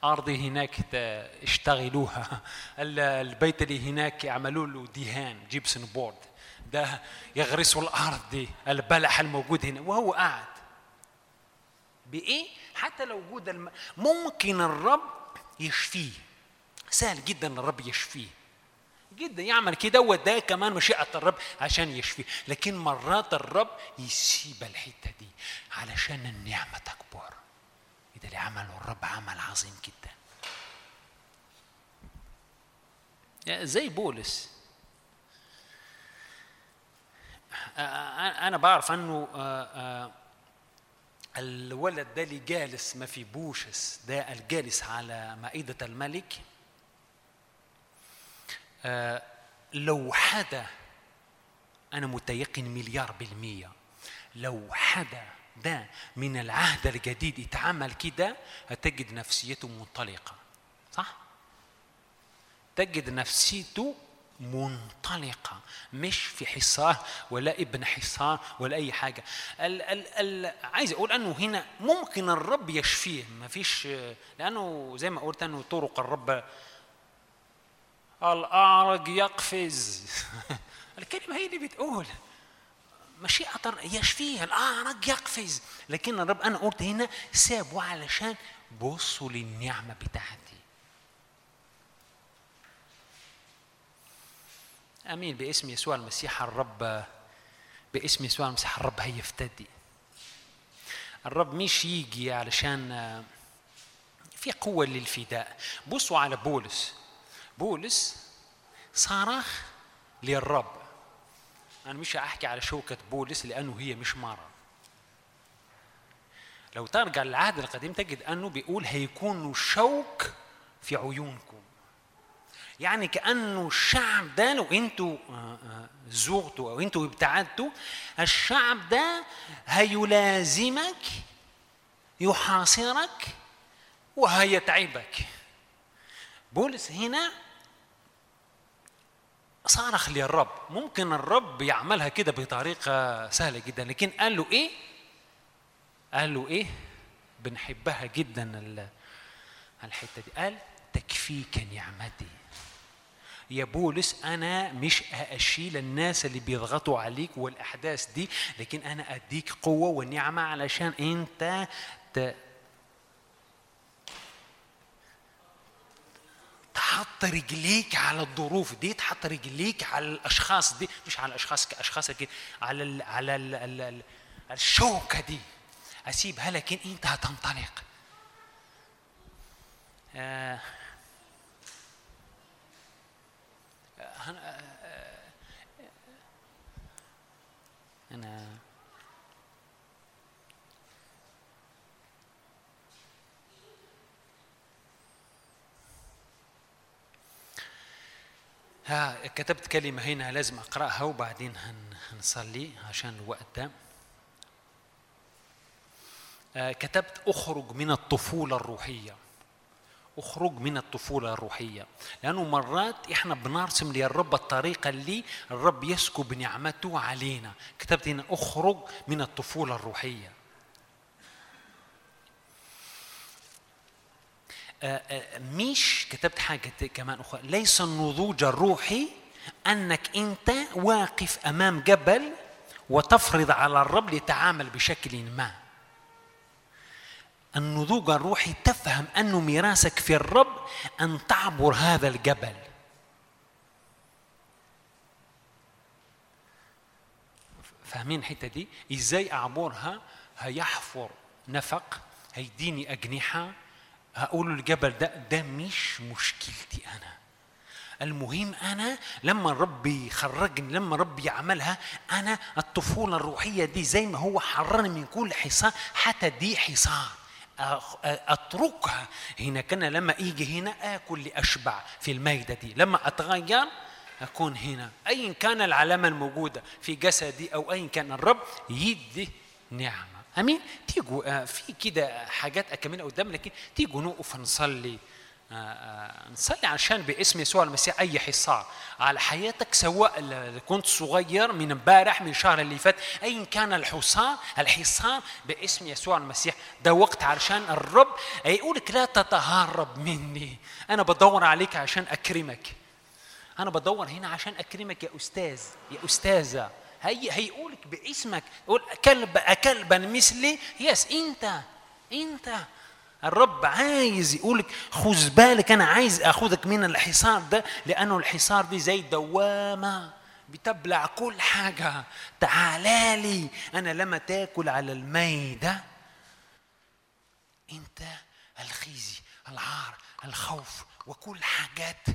أرضي هناك اشتغلوها. ال- البيت اللي هناك يعملوا له دهان جيبسون بورد ده يغرسوا الأرض دي البلح الموجود هنا. وهو قاعد. بإيه؟ حتى لو وجود الم... ممكن الرب يشفيه. سهل جدا الرب يشفيه. جدا يعمل كده وده كمان مشيئة الرب عشان يشفيه. لكن مرات الرب يسيب الحتة دي علشان النعمة تكبر. ده اللي عمله الرب عمل عظيم جدا. زي بولس. أنا بعرف آه، الولد ده اللي جالس ما في بوشس ده الجالس على مائدة الملك آه، لو حدا أنا متيقن مليار بالمية لو حدا ده من العهد الجديد اتعمل كده هتجد نفسيته منطلقة صح؟ تجد نفسيته منطلقة مش في حصار ولا ابن حصار ولا أي حاجة. ال ال ال عايز أقول أنه هنا ممكن الرب يشفيه ما فيش لأنه زي ما قلت أنه طرق الرب. الأعرج يقفز. الكلمة هي اللي بتقول. مشيئة يشفيه. الأعرج يقفز. لكن الرب أنا قلت هنا سابه علشان بصوا للنعمة بتاعتي. آمين. باسم يسوع المسيح الرب باسم يسوع المسيح الرب هيفتدي الرب مش يجي علشان آه، في قوة للفداء. بصوا على بولس. بولس صرخ للرب. أنا مش هحكي على شوكة بولس لأنه هي مش مرة. لو ترجع للعهد القديم تجد أنه بيقول هيكون شوك في عيونكم. يعني كأنه الشعب ده لو أنتوا آه، آه، زغتوا أو أنتوا ابتعدتوا الشعب ده هيلازمك يحاصرك وهيتعبك. بولس هنا صرخ للرب. ممكن الرب يعملها كده بطريقة سهلة جدا لكن قال له إيه؟ قال له إيه؟ بنحبها جدا ال- الحتة دي. قال تكفيك نعمتي. يا بولس أنا مش هأشيل الناس اللي بيضغطوا عليك والأحداث دي لكن أنا أديك قوة ونعمة علشان أنت ت... تحط رجليك على الظروف دي تحط رجليك على الأشخاص دي مش على الأشخاص كاشخاص كده على ال على ال ال ال الشوكة دي. أسيبها لكن أنت هتنطلق. آه. أنا ها كتبت كلمة هنا لازم أقرأها وبعدين هن هنصلي عشان الوقت ده. آه، كتبت أخرج من الطفولة الروحية. أخرج من الطفولة الروحية. لأنه مرات إحنا بنرسم للرب الطريقة اللي الرب يسكب نعمته علينا. كتبت هنا أخرج من الطفولة الروحية. آه، آه، مش كتبت حاجة كمان أخرى. ليس النضوج الروحي أنك أنت واقف أمام جبل وتفرض على الرب ليتعامل بشكل ما. النضوج الروحي تفهم أنه ميراثك في الرب أن تعبر هذا الجبل فاهمين الحتة دي؟ إزاي أعبرها؟ هيحفر نفق هيديني أجنحة هقول الجبل ده ده مش مشكلتي أنا المهم أنا لما الرب يخرجني لما الرب يعملها أنا الطفولة الروحية دي زي ما هو حررني من كل حصار حتى دي حصار أخ- أتركها. هنا كان لما يجي هنا آكل لأشبع في المائده دي. لما أتغير أكون هنا. ايا كان العلامة الموجودة في جسدي أو ايا كان الرب يدي نعمة. آمين؟ تيجوا آه، في كده حاجات أكملها قدام لكن تيجوا نقف نصلي. نصلي عشان باسم يسوع المسيح أي حصار. على حياتك سواء كنت صغير من امبارح من الشهر اللي فات ايا كان الحصار الحصار باسم يسوع المسيح. ده وقت علشان الرب يقولك لا تتهرب مني. أنا بدور عليك عشان أكرمك. أنا بدور هنا عشان أكرمك يا أستاذ يا أستاذة. هي هيقولك باسمك. يقول كلب كلبا مثلي. يس انت أنت الرب عايز يقولك خذ بالك أنا عايز أخذك من الحصار ده لأنه الحصار دي زي دوامة بتبلع كل حاجة. تعالى لي أنا لما تاكل على الميدة أنت الخزي العار الخوف وكل حاجات.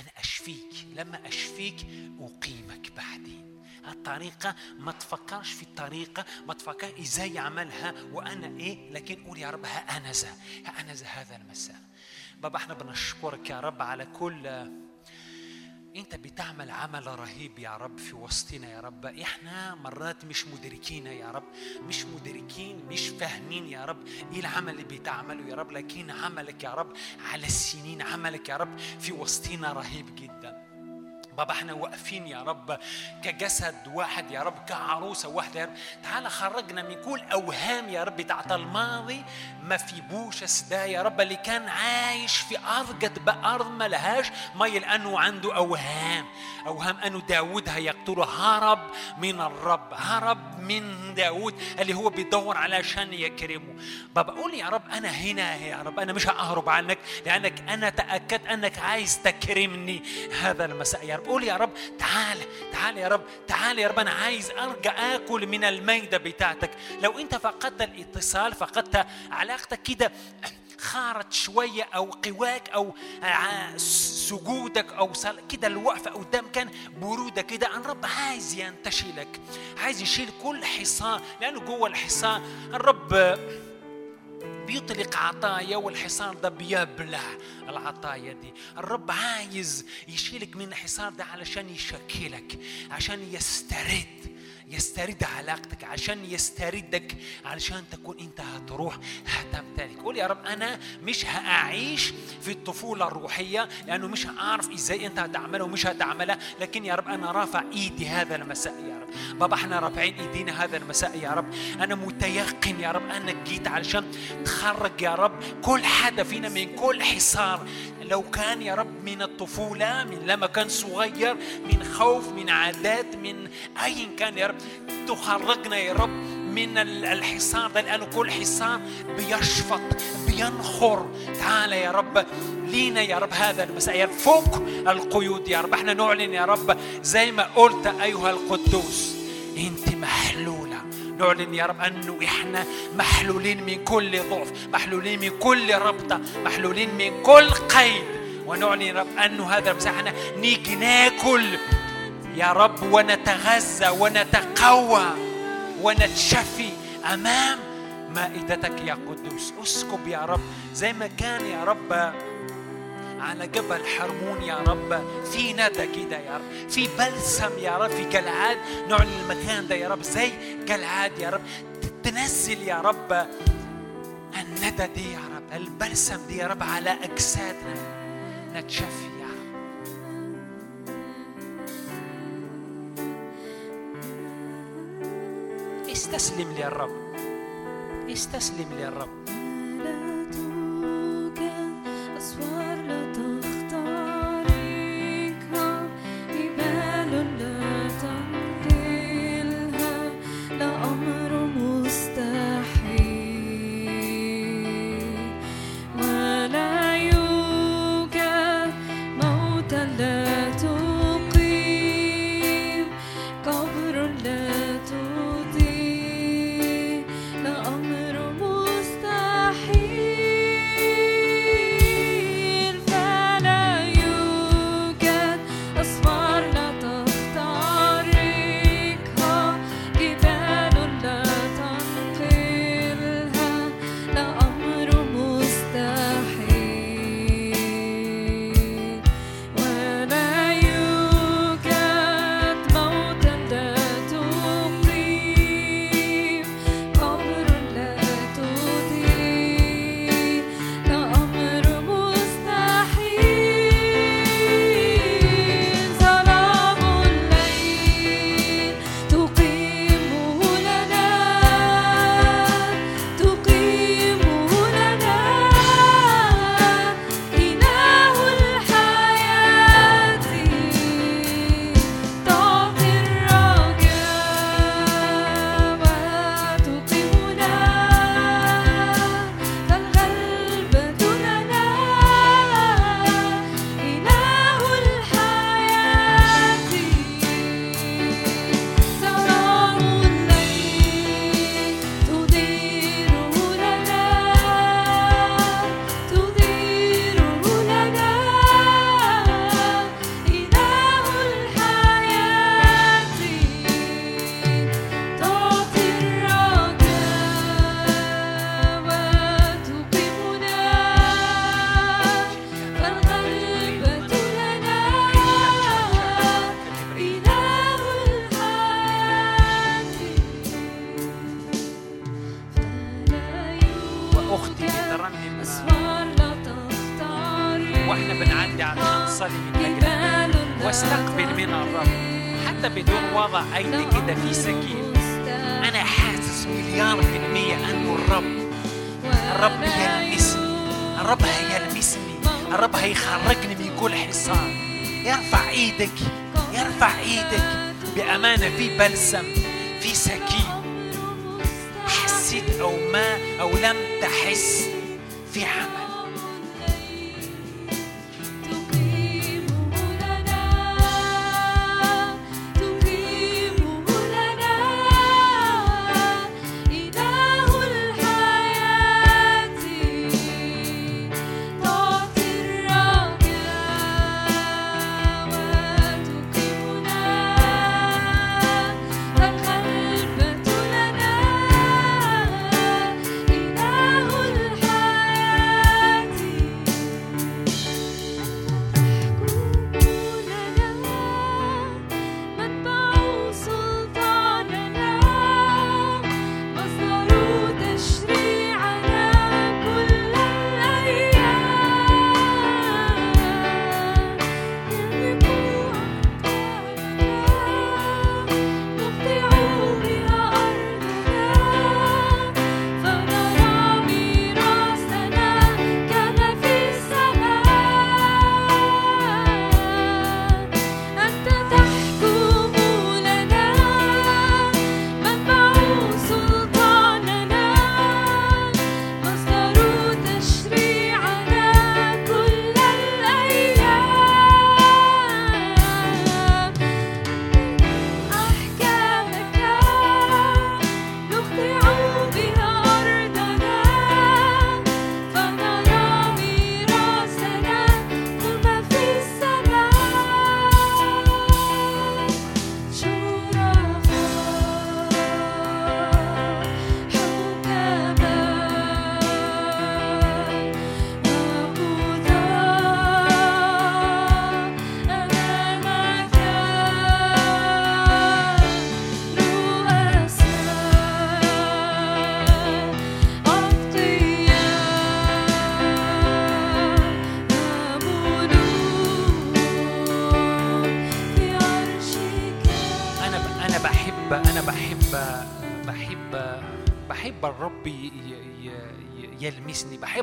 أنا أشفيك لما أشفيك أقيمك بعدين. الطريقة ما تفكرش في الطريقة ما تفكر إزاي أعملها وأنا إيه لكن قول يا رب ها أنا ذا ها أنا ذا هذا المساء. بابا إحنا بنشكرك يا رب على كل أنت بتعمل عمل رهيب يا رب في وسطنا يا رب. إحنا مرات مش مدركين يا رب مش مدركين مش فاهمين يا رب إيه العمل اللي بتعمله يا رب لكن عملك يا رب على السنين عملك يا رب في وسطنا رهيب جدا. بابا إحنا واقفين يا رب كجسد واحد يا رب كعروسة واحدة يا رب. تعالى خرجنا من كل أوهام يا رب بتاعت الماضي. ما في بوشس ده يا رب اللي كان عايش في ارض جد بأرض ما لهاش مي لأنه عنده أوهام أوهام انه داود هيقتله. هرب من الرب هرب من داود اللي هو بيدور علشان يكرمه. بابا قول يا رب أنا هنا يا رب أنا مش ههرب عنك لأنك أنا تاكدت أنك عايز تكرمني. هذا المساء يا رب. قول يا رب تعال تعال يا رب تعال يا رب أنا عايز أرجع آكل من المائده بتاعتك. لو أنت فقدت الاتصال فقدت علاقتك كده خارت شوية أو قواك أو سجودك أو كده الوقفة قدام كان برودة كده الرب عايز ينتشلك عايز يشيل كل حصان لأنه جوه الحصان الرب بيطلق عطايا والحصار ده بيبلع. العطايا دي. الرب عايز يشيلك من الحصار ده علشان يشكلك عشان يسترد يسترد علاقتك عشان يستردك علشان تكون انت هتروح هتمتلك قول يا رب أنا مش هأعيش في الطفولة الروحية لأنه مش هعرف إزاي انت هتعملها ومش هتعملها لكن يا رب أنا رافع إيدي هذا المساء يا رب. بابا إحنا رافعين ايدينا هذا المساء يا رب. أنا متيقن يا رب أنك جيت علشان تخرج يا رب كل حدا فينا من كل حصار. لو كان يا رب من الطفولة من لما كان صغير من خوف من عادات من أي كان يا رب تخرجنا يا رب. من ال- الحصار ده لأنه كل حصار بيشفط بينخر. تعال يا رب لينا يا رب هذا المساء. فوق القيود يا رب. إحنا نعلن يا رب زي ما قلت أيها القدوس أنت محلولة. نعلن يا رب أنه إحنا محلولين من كل ضعف محلولين من كل ربطة محلولين من كل قيد. ونعلن يا رب أنه هذا المساء إحنا نيجي ناكل يا رب ونتغذى ونتقوى. ونتشفي أمام مائدتك يا قدوس. اسكب يا رب زي ما كان يا رب على جبل حرمون يا رب. في ندى كده يا رب. في بلسم يا رب. في جلعاد نعلن المكان ده يا رب. زي جلعاد يا رب. تنزل يا رب الندى دي يا رب. البلسم دي يا رب على أجسادنا. نتشفي. استسلم للرب. استسلم للرب. واستقبل من الرب. حتى بدون وضع ايدي كده في سكين. أنا حاسس مليار في المية أنه الرب الرب يلمسني الرب هيلمسني. الرب هيخرجني من كل حصار يرفع إيدك. يرفع إيدك. بأمانة في بلسم في سكين. حسيت أو ما أو لم تحس في عمل.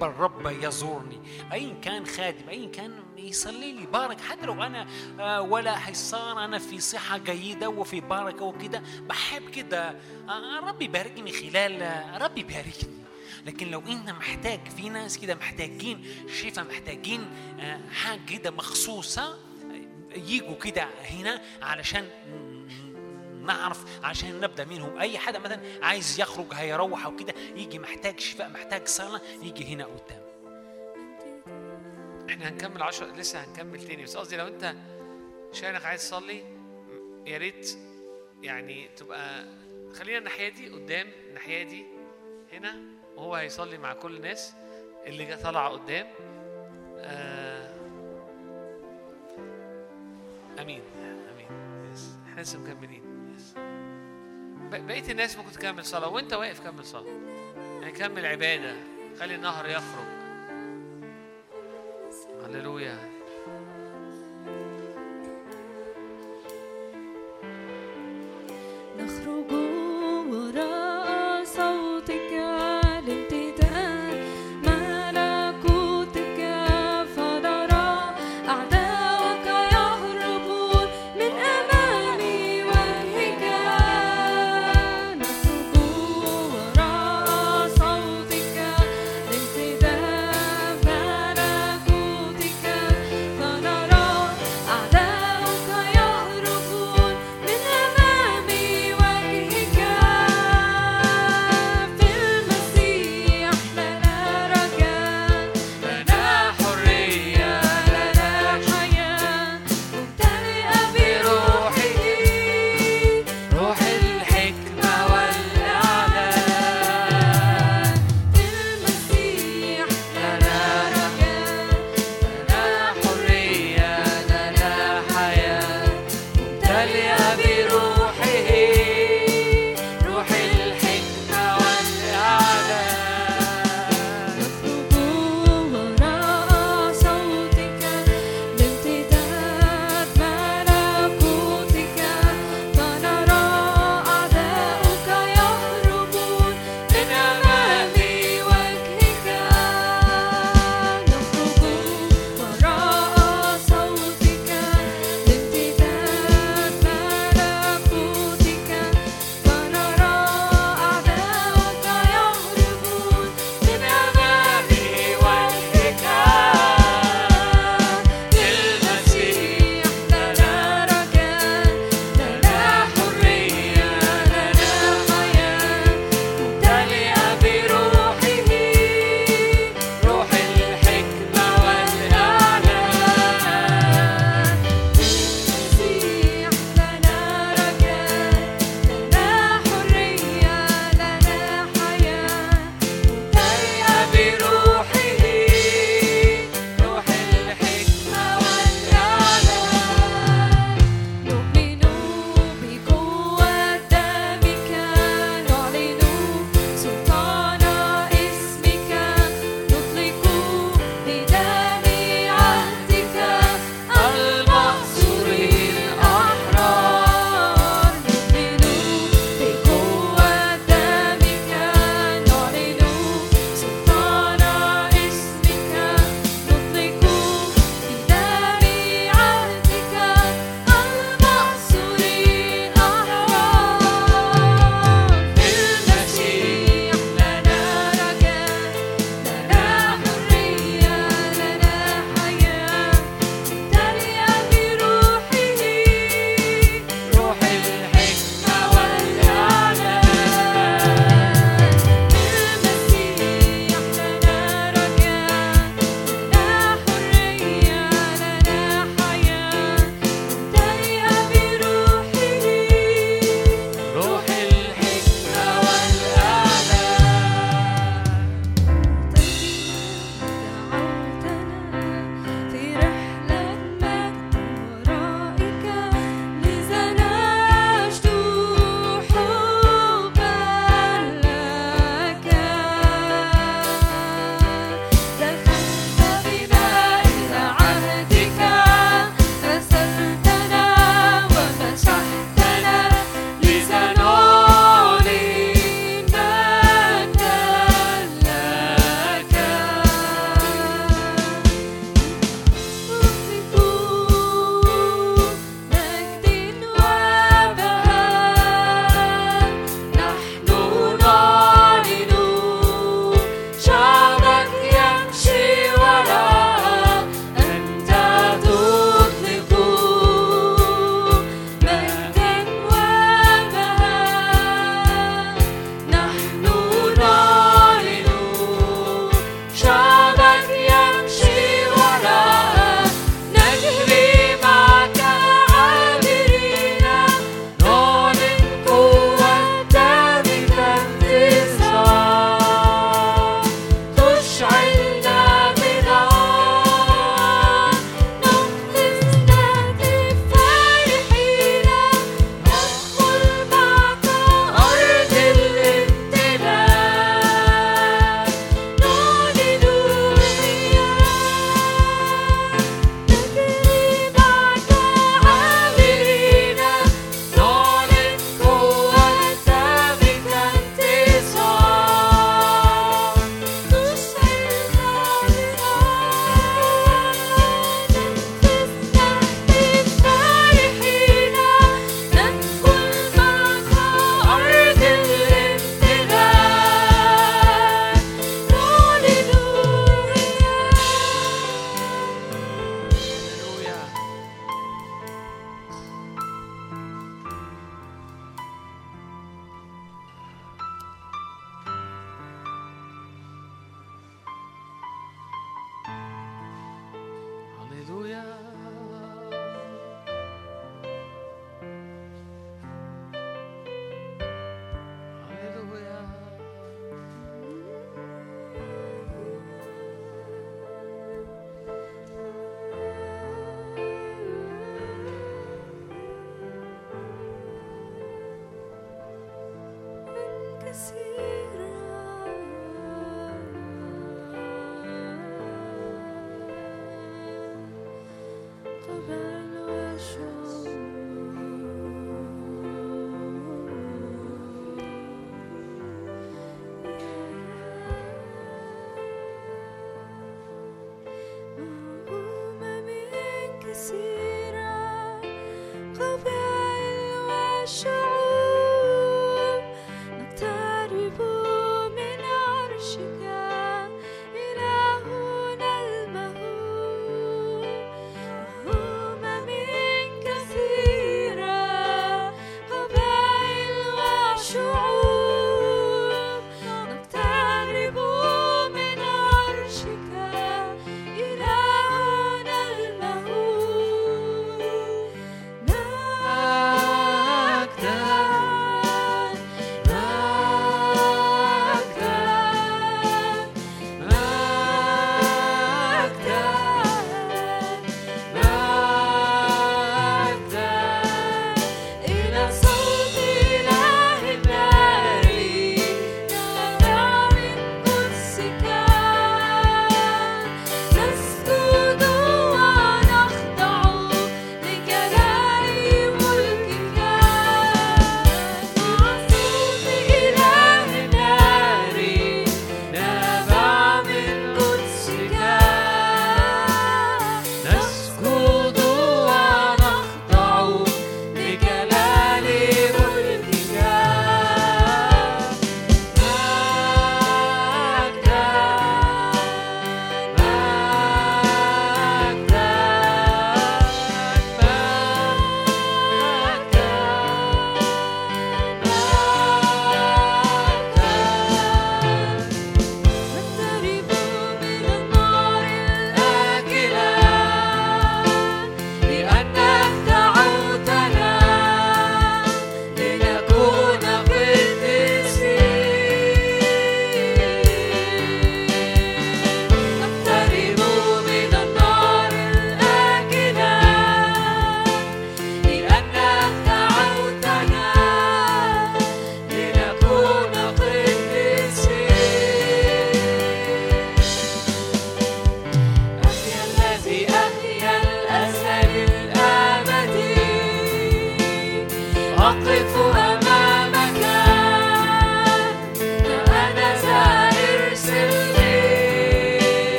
بحب الرب يزورني ايا كان خادم ايا كان يصلي لي؟ بارك حتى لو أنا آه، ولا حصان أنا في صحة جيدة وفي بركة وكده بحب كده. آه، الرب يباركني خلال آه، الرب يباركني لكن لو انت محتاج في ناس كده محتاجين شفاء محتاجين حاجة كده مخصوصة يجوا كده هنا علشان نعرف عشان نبدأ منهم. أي حدا مثلا عايز يخرج هيروح أو كده يجي محتاج شفاء محتاج صلاة يجي هنا قدام. إحنا هنكمل عشر لسه هنكمل تاني. بس قصدي لو أنت شايفك عايز تصلي يا ريت يعني تبقى خلينا الناحية دي قدام الناحية دي هنا وهو هيصلي مع كل الناس اللي جا- طالعه قدام. آه آمين آمين. إحنا لسه مكملين. بقية الناس ممكن تكمل صلاة وانت واقف كمل صلاة. يعني كمل عبادة. خلي النهر يخرج. هللويا. نخرج وراء صوتك